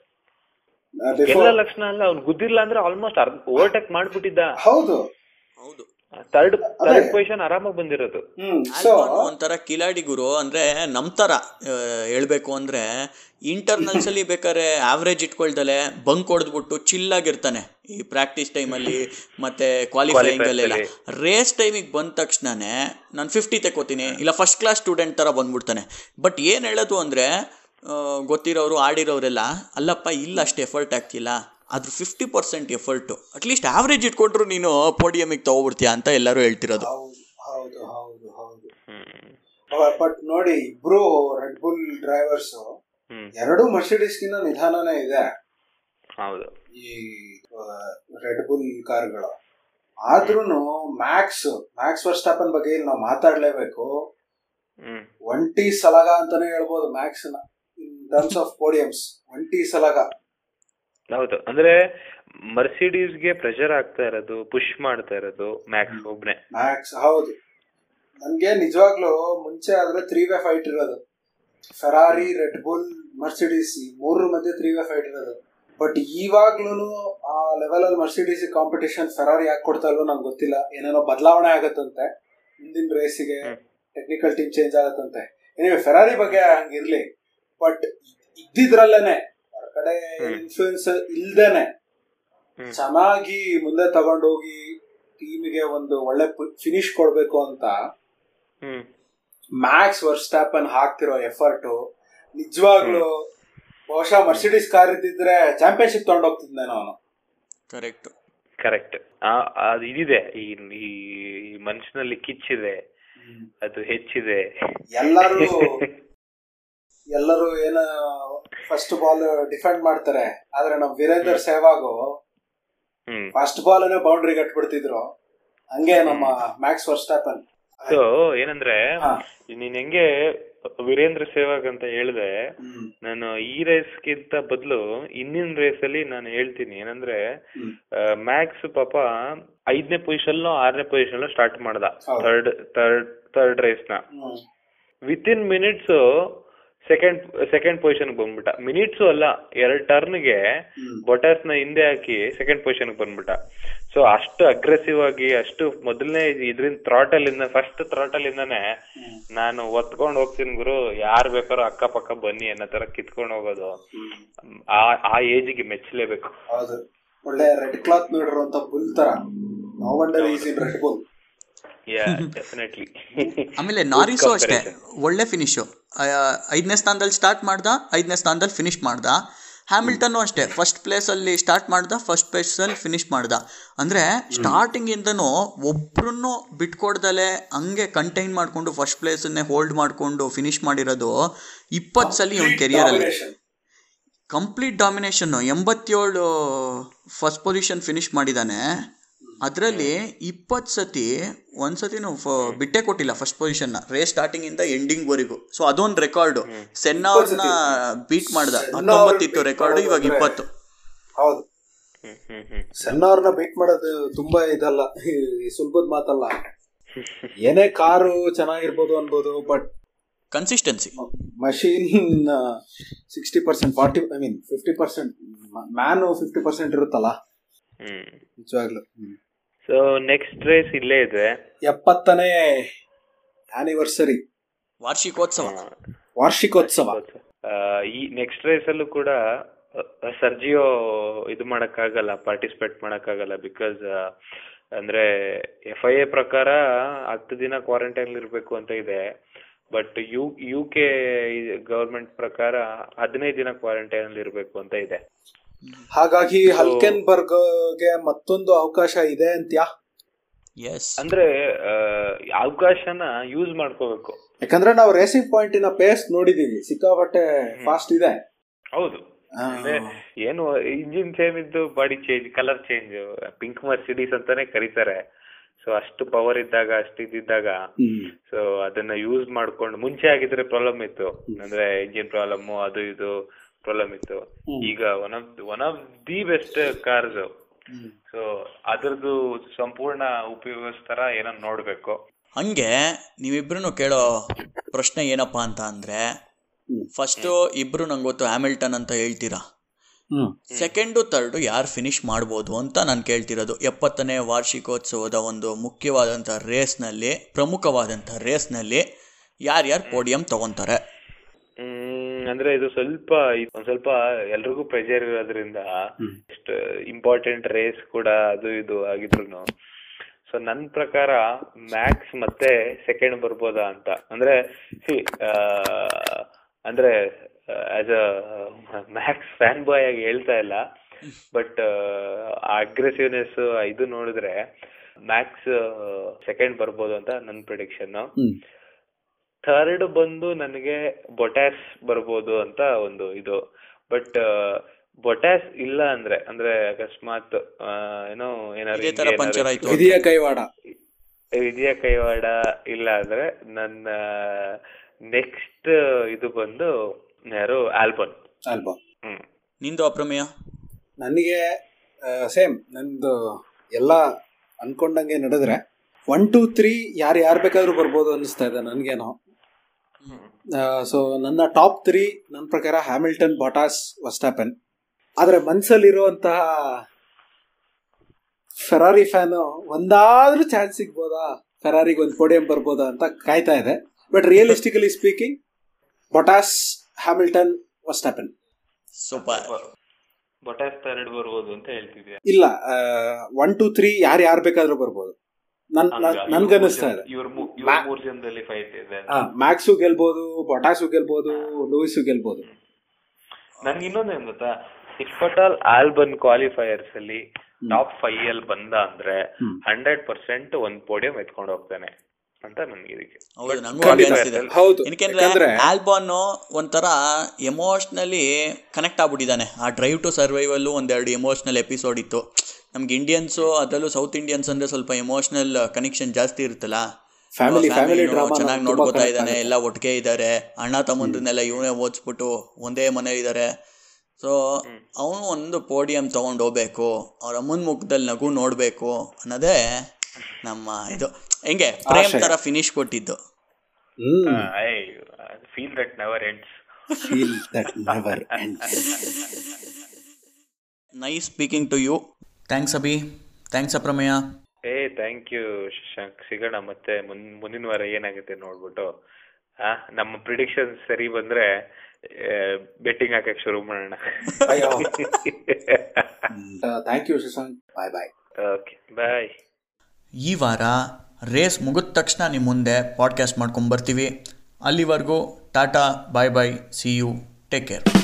ಎಲ್ಲ ಲಕ್ಷಣ ಅಲ್ಲ ಅವ್ನು ಗುದ್ದಿಲ್ಲ ಅಂದ್ರೆ ಆಲ್ಮೋಸ್ಟ್ ಓವರ್ಟೇಕ್ ಮಾಡ್ಬಿಟ್ಟಿದ್ದ. ಹೌದು. ಹೌದು. ಥರ್ಡ್ ತರ್ಡ್ ಪೊಸಿಷನ್ ಆರಾಮಾಗಿ ಬಂದಿರೋದು. ಒಂಥರ ಕಿಲಾಡಿ ಗುರು ಅಂದ್ರೆ ನಮ್ ತರ ಹೇಳ್ಬೇಕು ಅಂದ್ರೆ ಇಂಟರ್ನಲ್ಸ್ ಅಲ್ಲಿ ಬೇಕಾದ್ರೆ ಆವ್ರೇಜ್ ಇಟ್ಕೊಳ್ದಲೆ ಬಂಕ್ ಹೊಡೆದ್ಬಿಟ್ಟು ಚಿಲ್ ಆಗಿರ್ತಾನೆ ಈ ಪ್ರಾಕ್ಟೀಸ್ ಟೈಮಲ್ಲಿ ಮತ್ತೆ ಕ್ವಾಲಿಫೈಯಿಂಗ್ ಅಲ್ಲೆಲ್ಲ. ರೇಸ್ ಟೈಮಿಗೆ ಬಂದ ತಕ್ಷಣನೇ ನಾನು ಫಿಫ್ಟಿ ತಗೋತೀನಿ ಇಲ್ಲ ಫಸ್ಟ್ ಕ್ಲಾಸ್ ಸ್ಟೂಡೆಂಟ್ ತರ ಬಂದ್ಬಿಡ್ತಾನೆ. ಬಟ್ ಏನ್ ಹೇಳೋದು ಅಂದರೆ ಗೊತ್ತಿರೋರು ಆಡಿರೋರೆಲ್ಲ ಅಲ್ಲಪ್ಪ ಇಲ್ಲ ಅಷ್ಟು ಎಫರ್ಟ್ ಆಗ್ತಿಲ್ಲ. ಅದ್ರ fifty percent effort at least average ಇಟ್ಕೊಂಡ್ರು ನೀನು ಪೋಡಿಯಮಿಗೆ ತಗೋಬಿಡ್ತೀಯ ಅಂತ ಎಲ್ಲರೂ ಹೇಳ್ತಿರೋದು. ಹೌದು ಹೌದು ಹೌದು ಹೌದು. ಹ್ಮ್. ಬಟ್ ನೋಡಿ ಇಬ್ರು ರೆಡ್ ಬುಲ್ ಡ್ರೈವರ್ಸ್ ಎರಡು ಮರ್ಸಿಡೀಸ್ಗಿನ್ನ ನಿಧಾನನೇ ಇದೆ. ಹೌದು. ಈ ರೆಡ್ ಬುಲ್ ಕಾರ್ಗಳು. ಆದ್ರೂ ಮ್ಯಾಕ್ಸ್ ಮ್ಯಾಕ್ಸ್ ವರ್ಸ್ಟಾಪನ್ ಬಗ್ಗೆ ಇಲ್ಲಿ ನಾವು ಮಾತಾಡ್ಲೇಬೇಕು. ಹ್ಮ್. ಒಂಟಿ ಸಲಗ ಅಂತಾನೆ ಹೇಳ್ಬೋದು ಮ್ಯಾಕ್ಸ್ನ. ಇನ್ ಟರ್ಮ್ಸ್ ಆಫ್ ಪೋಡಿಯಮ್ಸ್ ಒಂಟಿ ಸಲಗ. ಹೌದು. ಅಂದ್ರೆ ಮರ್ಸಿಡೀಸ್ಗೆ ಪ್ರೆಷರ್ ಆಗ್ತಾ ಇರೋದು ಪುಷ್ ಮಾಡ್ತಾ ಇರೋದು ಮ್ಯಾಕ್ಸ್ ಒಬ್ನೇ. ಮ್ಯಾಕ್ಸ್ ಹೌದು. ನನ್ಗೆ ನಿಜವಾಗ್ಲೂ ಮುಂಚೆ ಆದ್ರೆ ತ್ರೀ ವೇ ಫೈಟ್ ಇರೋದು. ಫೆರಾರಿ ರೆಡ್ ಬುಲ್ ಮರ್ಸಿಡೀಸ್ ಈ ಮೂರರ ಮಧ್ಯೆ ತ್ರೀ ವೇ ಫೈಟ್ ಇರೋದು. ಬಟ್ ಇವಾಗ್ಲೂ ಆ ಲೆವೆಲ್ ಅಲ್ಲಿ ಮರ್ಸಿಡೀಸ್ ಕಾಂಪಿಟೇಷನ್ ಫೆರಾರಿ ಯಾಕೆ ಕೊಡ್ತಾ ಇಲ್ವೋ ನಂಗೆ ಗೊತ್ತಿಲ್ಲ. ಏನೇನೋ ಬದಲಾವಣೆ ಆಗತ್ತಂತೆ. ಮುಂದಿನ ರೇಸಿಗೆ. ಟೆಕ್ನಿಕಲ್ ಟೀಮ್ ಚೇಂಜ್ ಆಗತ್ತಂತೆ. ಏನಿವೆ ಫೆರಾರಿ ಬಗ್ಗೆ ಹಂಗಿರ್ಲಿ ಬಟ್ ಇದ್ದಿದ್ರಲ್ಲೇನೆ ಹೊರಗಡೆ. ಇನ್ಫ್ಲೂಯೆನ್ಸ್ ಇಲ್ದೇನೆ. ಚೆನ್ನಾಗಿ ಮುಂದೆ ತಗೊಂಡೋಗಿ ಟೀಮಿಗೆ ಒಂದು ಒಳ್ಳೆ ಫಿನಿಶ್ ಕೊಡ್ಬೇಕು ಅಂತ ಮ್ಯಾಕ್ಸ್ ವರ್ಸ್ಟಾಪನ್ ಹಾಕ್ತಿರೋ ಎಫರ್ಟ್ ನಿಜವಾಗ್ಲು ಬಹುಶಃ ಮರ್ಸಿಡೀಸ್ ಕಾರ್ ಇದ್ದಿದ್ರೆ ಚಾಂಪಿಯನ್ಶಿಪ್ ತಗೊಂಡೋಗ್ತಿದ್ದೆ ಅವನು ಕರೆಕ್ಟ್ ಕರೆಕ್ಟ್ ಅದು ಇದಿದೆ ಈ ಈ ಈ ಮನುಷ್ಯನಲ್ಲಿ ಕಿಚ್ಚಿದೆ ಅದು ಹೆಚ್ಚಿದೆ. ಎಲ್ಲರೂ ಎಲ್ಲರೂ ಏನ ಫಸ್ಟ್ ಬಾಲ್ ಡಿಫೆಂಡ್ ಮಾಡ್ತಾರೆ. ಆದ್ರೆ ನಮ್ Virender Sehwag first ball boundary ಕಟ್ಬಿಡ್ತಿದ್ರು. ಹಂಗೆ ನಮ್ಮ ಮ್ಯಾಕ್ಸ್ ವರ್ಸ್ಟಾಪನ್ ಸೊ ಏನಂದ್ರೆ. ನೀನ್ ಹೆಂಗೆ ವೀರೇಂದ್ರ ಸೇವಾಗ್ ಅಂತ ಹೇಳಿದೆ ನಾನು ಈ ರೇಸ್ ಗಿಂತ ಬದಲು ಇನ್ನಿನ್ ರೇಸ್ ಅಲ್ಲಿ ನಾನು ಹೇಳ್ತೀನಿ. ಏನಂದ್ರೆ ಮ್ಯಾಕ್ಸ್ ಪಾಪ ಐದನೇ ಪೊಸಿಷನ್ ಆರನೇ ಪೊಸಿಷನ್ ಸ್ಟಾರ್ಟ್ ಮಾಡ್ದ. Third third third ರೇಸ್ನ with in minutes second second position ಬಂದ್ಬಿಟ್ಟ. ಮಿನಿಟ್ಸ್ ಅಲ್ಲ ಎರಡ್ ಟರ್ನ್ಗೆ ಬೊಟರ್ಸ್ನ ಹಿಂದೆ ಹಾಕಿ ಸೆಕೆಂಡ್ ಪೊಸಿಷನ್ ಬಂದ್ಬಿಟ್ಟ. ಸೊ ಅಷ್ಟು ಅಗ್ರೆಸಿವ್ ಆಗಿ ಅಷ್ಟು ಮೊದಲನೇ ಇದ್ರಿಂದ ಥ್ರಾಟಲ್ ಇಂದ ಫಸ್ಟ್ ಥ್ರಾಟಲ್ ಇಂದಾನೆ ನಾನು ಒತ್ಕೊಂಡ್ ಹೋಗ್ತೀನಿ ಗುರು. ಯಾರ್ ಬೇಕಾದ್ರೂ ಅಕ್ಕ ಪಕ್ಕ ಬನ್ನಿ ಅನ್ನೋ ತರ ಕಿತ್ಕೊಂಡು ಹೋಗೋದು. ಆ ಆ ಏಜಿಗೆ ಮೆಚ್ಚಲೇಬೇಕು. ಹೌದು. ಒಳ್ಳೆ ರೆಡ್ ಕ್ಲಾತ್ ನೋಡಿರುವಂತ ಬುಲ್ ತರ. No wonder is in Red Bull (laughs) ಆಮೇಲೆ ನಾರಿಸು ಅಷ್ಟೇ. ಒಳ್ಳೆ ಫಿನಿಶು ಐದನೇ ಸ್ಥಾನದಲ್ಲಿ ಸ್ಟಾರ್ಟ್ ಮಾಡ್ದ ಐದನೇ ಸ್ಥಾನದಲ್ಲಿ ಫಿನಿಶ್ ಮಾಡ್ದ. ಹ್ಯಾಮಿಲ್ಟನ್ನು ಅಷ್ಟೇ ಫಸ್ಟ್ ಪ್ಲೇಸಲ್ಲಿ ಸ್ಟಾರ್ಟ್ ಮಾಡ್ದ ಫಸ್ಟ್ ಪ್ಲೇಸಲ್ಲಿ ಫಿನಿಶ್ ಮಾಡ್ದ. ಅಂದರೆ ಸ್ಟಾರ್ಟಿಂಗಿಂದನೂ ಒಬ್ರನ್ನು ಬಿಟ್ಕೊಡ್ದಲೆ ಹಂಗೆ ಕಂಟೈನ್ ಮಾಡಿಕೊಂಡು ಫಸ್ಟ್ ಪ್ಲೇಸನ್ನೇ ಹೋಲ್ಡ್ ಮಾಡಿಕೊಂಡು ಫಿನಿಶ್ ಮಾಡಿರೋದು ಇಪ್ಪತ್ತು ಸಲ ಇವನ್ ಕೆರಿಯರಲ್ಲಿ ಕಂಪ್ಲೀಟ್ ಡಾಮಿನೇಷನ್ನು ಎಂಬತ್ತೇಳು ಫಸ್ಟ್ ಪೊಸಿಷನ್ ಫಿನಿಶ್ ಮಾಡಿದ್ದಾನೆ ಅದರಲ್ಲಿ ಇಪ್ಪತ್ತು ಸತಿ ಒಂದು ಸತಿನೂ ಫ ಬಿಟ್ಟೇ ಕೊಟ್ಟಿಲ್ಲ ಫಸ್ಟ್ ಪೊಸಿಷನ್ನ ರೇಸ್ ಸ್ಟಾರ್ಟಿಂಗಿಂದ ಎಂಡಿಂಗ್ವರೆಗೂ ಸೊ ಅದೊಂದು ರೆಕಾರ್ಡು ಸೆನ್ನಾ ಅವ್ರನ್ನ ಬೀಟ್ ಮಾಡ್ದ. ಹತ್ತೊಂಬತ್ತಿತ್ತು ರೆಕಾರ್ಡು ಇವಾಗ ಇಪ್ಪತ್ತು. ಹೌದು. ಸೆನ್ನಾ ಅವ್ರನ್ನ ಬೀಟ್ ಮಾಡೋದು ತುಂಬಾ ಇದಲ್ಲ. ಸುಲಭದ ಮಾತಲ್ಲ. ಏನೇ ಕಾರು ಚೆನ್ನಾಗಿರ್ಬೋದು ಅನ್ಬೋದು but consistency machine sixty percent forty I mean fifty percent man fifty percent ಇರುತ್ತಲ್ಲ? ನಿಜವಾಗ್ಲೂ. ನಿಜವಾಗ್ಲು ಸೊ ನೆಕ್ಸ್ಟ್ ರೇಸ್ ಇಲ್ಲೇ ಇದೆ ಎಪ್ಪತ್ತನೇ ಆನಿವರ್ಸರಿ ವಾರ್ಷಿಕೋತ್ಸವ. ವಾರ್ಷಿಕೋತ್ಸವ. ಈ ನೆಕ್ಸ್ಟ್ ರೇಸ್ ಅಲ್ಲೂ ಕೂಡ ಸರ್ಜಿಯೋ ಇದು ಮಾಡಕ್ಕಾಗಲ್ಲ ಪಾರ್ಟಿಸಿಪೇಟ್ ಮಾಡಕ್ಕಾಗಲ್ಲ ಬಿಕಾಸ್ ಅಂದ್ರೆ ಎಫ್ ಐ ಎ ಪ್ರಕಾರ ಹತ್ತು ದಿನ ಕ್ವಾರಂಟೈನ್ ಇರಬೇಕು ಅಂತ ಇದೆ. But U U K government ಪ್ರಕಾರ ಹದಿನೈದು ದಿನ ಕ್ವಾರಂಟೈನ್ ಅಲ್ಲಿ ಇರ್ಬೇಕು ಅಂತ ಇದೆ. ಹಾಗಾಗಿ ಹಲ್ಕೆನ್ಬರ್ಗ್ಗೆ ಮತ್ತೊಂದು ಅವಕಾಶ ಇದೆ ಅಂತ್ಯಾ? ಎಸ್ ಅಂದ್ರೆ ಅವಕಾಶನ ಯೂಸ್ ಮಾಡ್ಕೋಬೇಕು. ಯಾಕಂದ್ರೆ ನಾವು ರೇಸಿಂಗ್ ಪಾಯಿಂಟಿನ ಪೇಸ್ ನೋಡಿದೀವಿ. ಸಿಕ್ಕಾಪಟ್ಟೆ ಫಾಸ್ಟ್ ಇದೆ. ಹೌದು. ಅಂದ್ರೆ ಏನು ಇಂಜಿನ್ ಸೇಮ್ ಇದ್ದು body change colour change pink Mercedes ಅಂತಾನೆ ಕರೀತಾರೆ. ಸೊ ಅಷ್ಟು ಪವರ್ ಇದ್ದಾಗ ಅಷ್ಟು ಇದ್ದಿದ್ದಾಗ. ಸೊ ಅದನ್ನ ಯೂಸ್ ಮಾಡ್ಕೊಂಡು ಮುಂಚೆ ಆಗಿದ್ರೆ ಪ್ರಾಬ್ಲಮ್ ಇತ್ತು. ಅಂದ್ರೆ ಇಂಜಿನ್ ಪ್ರಾಬ್ಲಮ್ ಅದು ಇದು ಪ್ರಾಬ್ಲಮ್ ಇತ್ತು. ಈಗ one of one of the best cars. So ಅದ್ರದ್ದು ಸಂಪೂರ್ಣ ಉಪಯೋಗಿಸ್ತಾರ ಏನೋ ನೋಡ್ಬೇಕು? ಹಂಗೆ ನೀವಿಬ್ರು ಕೇಳೋ ಪ್ರಶ್ನೆ ಏನಪ್ಪ ಅಂತ ಅಂದ್ರೆ ಫಸ್ಟ್ ಇಬ್ರು ನಂಗೆ ಗೊತ್ತು ಹ್ಯಾಮಿಲ್ಟನ್ ಅಂತ ಹೇಳ್ತೀರಾ. ಸೆಕೆಂಡು ತರ್ಡು ಯಾರು ಫಿನಿಶ್ ಮಾಡ್ಬೋದು ಅಂತ ನಾನು ಕೇಳ್ತಿರೋದು. ಎಪ್ಪತ್ತನೇ ವಾರ್ಷಿಕೋತ್ಸವದ ಒಂದು ಮುಖ್ಯವಾದಂಥ ರೇಸ್ನಲ್ಲಿ ಪ್ರಮುಖವಾದಂಥ ರೇಸ್ನಲ್ಲಿ ಯಾರ್ಯಾರು ಪೋಡಿಯಂ ತಗೊಂತಾರೆ? ಅಂದ್ರೆ ಇದು ಸ್ವಲ್ಪ ಒಂದ್ ಸ್ವಲ್ಪ ಎಲ್ರಿಗೂ ಪ್ರೆಷರ್ ಇರೋದ್ರಿಂದ. ಎಷ್ಟು ಇಂಪಾರ್ಟೆಂಟ್ ರೇಸ್ ಕೂಡ ಅದು ಇದು ಆಗಿದ್ರು ಸೊ ನನ್ ಪ್ರಕಾರ ಮ್ಯಾಕ್ಸ್ ಮತ್ತೆ ಸೆಕೆಂಡ್ ಬರ್ಬೋದಾ ಅಂತ ಅಂದ್ರೆ ಸಿ ಅಂದ್ರೆ ಆಸ್ ಅ ಮ್ಯಾಕ್ಸ್ ಫ್ಯಾನ್ ಬಾಯ್ ಆಗಿ ಹೇಳ್ತಾ ಇಲ್ಲ ಬಟ್ ಅಗ್ರೆಸಿವ್ನೆಸ್ ಇದು ನೋಡಿದ್ರೆ ಮ್ಯಾಕ್ಸ್ ಸೆಕೆಂಡ್ ಬರ್ಬೋದು ಅಂತ ನನ್ನ ಪ್ರಿಡಿಕ್ಷನ್. ಥರ್ಡ್ ಬಂದು ನನಗೆ ಬೊಟ್ಯಾಸ್ ಬರ್ಬೋದು ಅಂತ ಒಂದು ಇದು. ಬಟ್ ಬೊಟ್ಯಾಸ್ ಇಲ್ಲ ಅಂದ್ರೆ ಅಂದ್ರೆ ಅಕಸ್ಮಾತ್ ಆ, ಏನೋ ಏನಾದ್ರು ಇದೇ ತರ ಪಂಚರ್ ಆಯ್ತು ವಿಧಿಯ ಕೈವಾಡ. ವಿಜಯ ಕೈವಾಡ ಇಲ್ಲ ಅಂದ್ರೆ ನನ್ನ ನೆಕ್ಸ್ಟ್ ಇದು ಬಂದು ಯಾರು? Albon Albon hmm. ನಿಂದು ಅಪ್ರಮೇಯ? ನನಗೆ ಸೇಮ್. ನಂದು ಎಲ್ಲ ಅನ್ಕೊಂಡಂಗೆ ನಡೆದ್ರೆ ಒನ್ ಟೂ ತ್ರೀ ಯಾರು ಯಾರು ಬೇಕಾದ್ರೂ ಬರ್ಬೋದು ಅನ್ನಿಸ್ತಾ ಇದೆ ನನಗೇನೋ. ಸೊ ನನ್ನ ಟಾಪ್ ತ್ರೀ ನನ್ನ ಪ್ರಕಾರ ಹ್ಯಾಮಿಲ್ಟನ್ ಬಾಟಾಸ್ ವಸ್ಟಾಪೆನ್ ಆದರೆ ಮನಸ್ಸಲ್ಲಿರುವಂತಹ ಫೆರಾರಿ ಫ್ಯಾನು ಒಂದಾದ್ರೂ ಚಾನ್ಸ್ ಸಿಗ್ಬೋದಾ? ಫೆರಾರಿಗೆ ಒಂದು ಪೋಡಿಯಂ ಬರ್ಬೋದಾ ಅಂತ ಕಾಯ್ತಾ ಇದೆ. But realistically speaking Bottas Hamilton Verstappen super Bottas third ಬರ್ಬೋದು ಅಂತ ಹೇಳ್ತಿದ್ಯಾ ಇಲ್ಲ ಒನ್ ಟು ತ್ರೀ ಯಾರು ಯಾರು ಬೇಕಾದರೂ ಬರ್ಬೋದು. ನನ್ ನನ್- ನನ್ಗನ್ನಿಸ್ತಾ ಇದೆ. ಮ್ಯಾಕ್ಸು ಗೆಲ್ಬೋದು ಬೊಟಾಸು ಗೆಲ್ಬೋದು ಲೂಯಿಸು ಗೆಲ್ಬೋದು. ನನ್ಗೆ ಇನ್ನೊಂದೇನ್ ಗೊತ್ತಾ? If at all Albon qualifiers ಅಲ್ಲಿ ಟಾಪ್ ಫೈವ್ ಅಲ್ಲಿ ಬಂದ ಅಂದ್ರೆ. ಹಂಡ್ರೆಡ್ ಪರ್ಸೆಂಟ್ ಒಂದ್ ಪೋಡಿಯಂ ಎತ್ಕೊಂಡು ಹೋಗ್ತಾನೆ ಅಂತ ನನ್ಗೆ ಇದಕ್ಕೆ. ಹೌದು ಯಾಕಂದ್ರೆ ಆಲ್ಬಾನ್ ಒಂಥರ ಎಮೋಷ್ನಲಿ ಕನೆಕ್ಟ್ ಆಗ್ಬಿಟ್ಟಿದ್ದಾನೆ. ಆ ಡ್ರೈವ್ ಟು ಸರ್ವೈವಲ್ಲು ಒಂದೆರಡು ಎಮೋಷ್ನಲ್ ಎಪಿಸೋಡ್ ಇತ್ತು. ನಮ್ಗೆ ಇಂಡಿಯನ್ಸು ಅದರಲ್ಲೂ ಸೌತ್ ಇಂಡಿಯನ್ಸ್ ಅಂದ್ರೆ ಸ್ವಲ್ಪ ಎಮೋಷನಲ್ ಕನೆಕ್ಷನ್ ಜಾಸ್ತಿ ಇರುತ್ತಲ್ಲ? ಫ್ಯಾಮಿಲಿ ಫ್ಯಾಮಿಲಿ ಡ್ರಾಮಾ ಚೆನ್ನಾಗಿ ನೋಡ್ಕೋತಾ ಇದ್ದಾನೆ ಎಲ್ಲ ಒಟ್ಟಿಗೆ ಇದ್ದಾರೆ ಅಣ್ಣ ತಮ್ಮಂದ್ರನ್ನೆಲ್ಲ ಇವನೇ ಓದಿಸ್ಬಿಟ್ಟು ಒಂದೇ ಮನೆ ಇದ್ದಾರೆ ಸೊ ಅವನು ಒಂದು ಪೋಡಿಯಂ ತಗೊಂಡು ಹೋಗ್ಬೇಕು ಅವ್ರ ಅಮ್ಮನ ಮುಖದಲ್ಲಿ ನಗು ನೋಡ್ಬೇಕು ಅನ್ನೋದೇ ನಮ್ಮ ಇದು. ಹೆಂಗೆ ಪ್ರೇಮ್ ತರ ಫಿನಿಶ್ ಕೊಟ್ಟಿದ್ದು. Feel that never ends feel that never ends nice speaking to you thanks Abhi thanks Aprameya. ಏ ಥ್ಯಾಂಕ್ ಯು ಶಶಾಂಕ್. ಸಿಗೋಣ ಮತ್ತೆ ಮುನ್ ಮುಂದಿನ ವಾರ ಏನಾಗುತ್ತೆ ನೋಡ್ಬಿಟ್ಟು. ಆ ನಮ್ಮ ಪ್ರಿಡಿಕ್ಷನ್ ಸರಿ ಬಂದ್ರೆ ಬೆಟ್ಟಿಂಗ್ ಹಾಕಕ್ ಶುರು ಮಾಡೋಣ. ಅಯ್ಯೋ. (laughs) Thank you Shashank. Bye bye okay bye ಈ ವಾರ ರೇಸ್ ಮುಗಿದ ತಕ್ಷಣ ನಿಮ್ಮ ಮುಂದೆ ಪಾಡ್ಕಾಸ್ಟ್ ಮಾಡ್ಕೊಂಡು ಬರ್ತೀವಿ. ಅಲ್ಲಿವರೆಗೂ Tata bye bye see you take care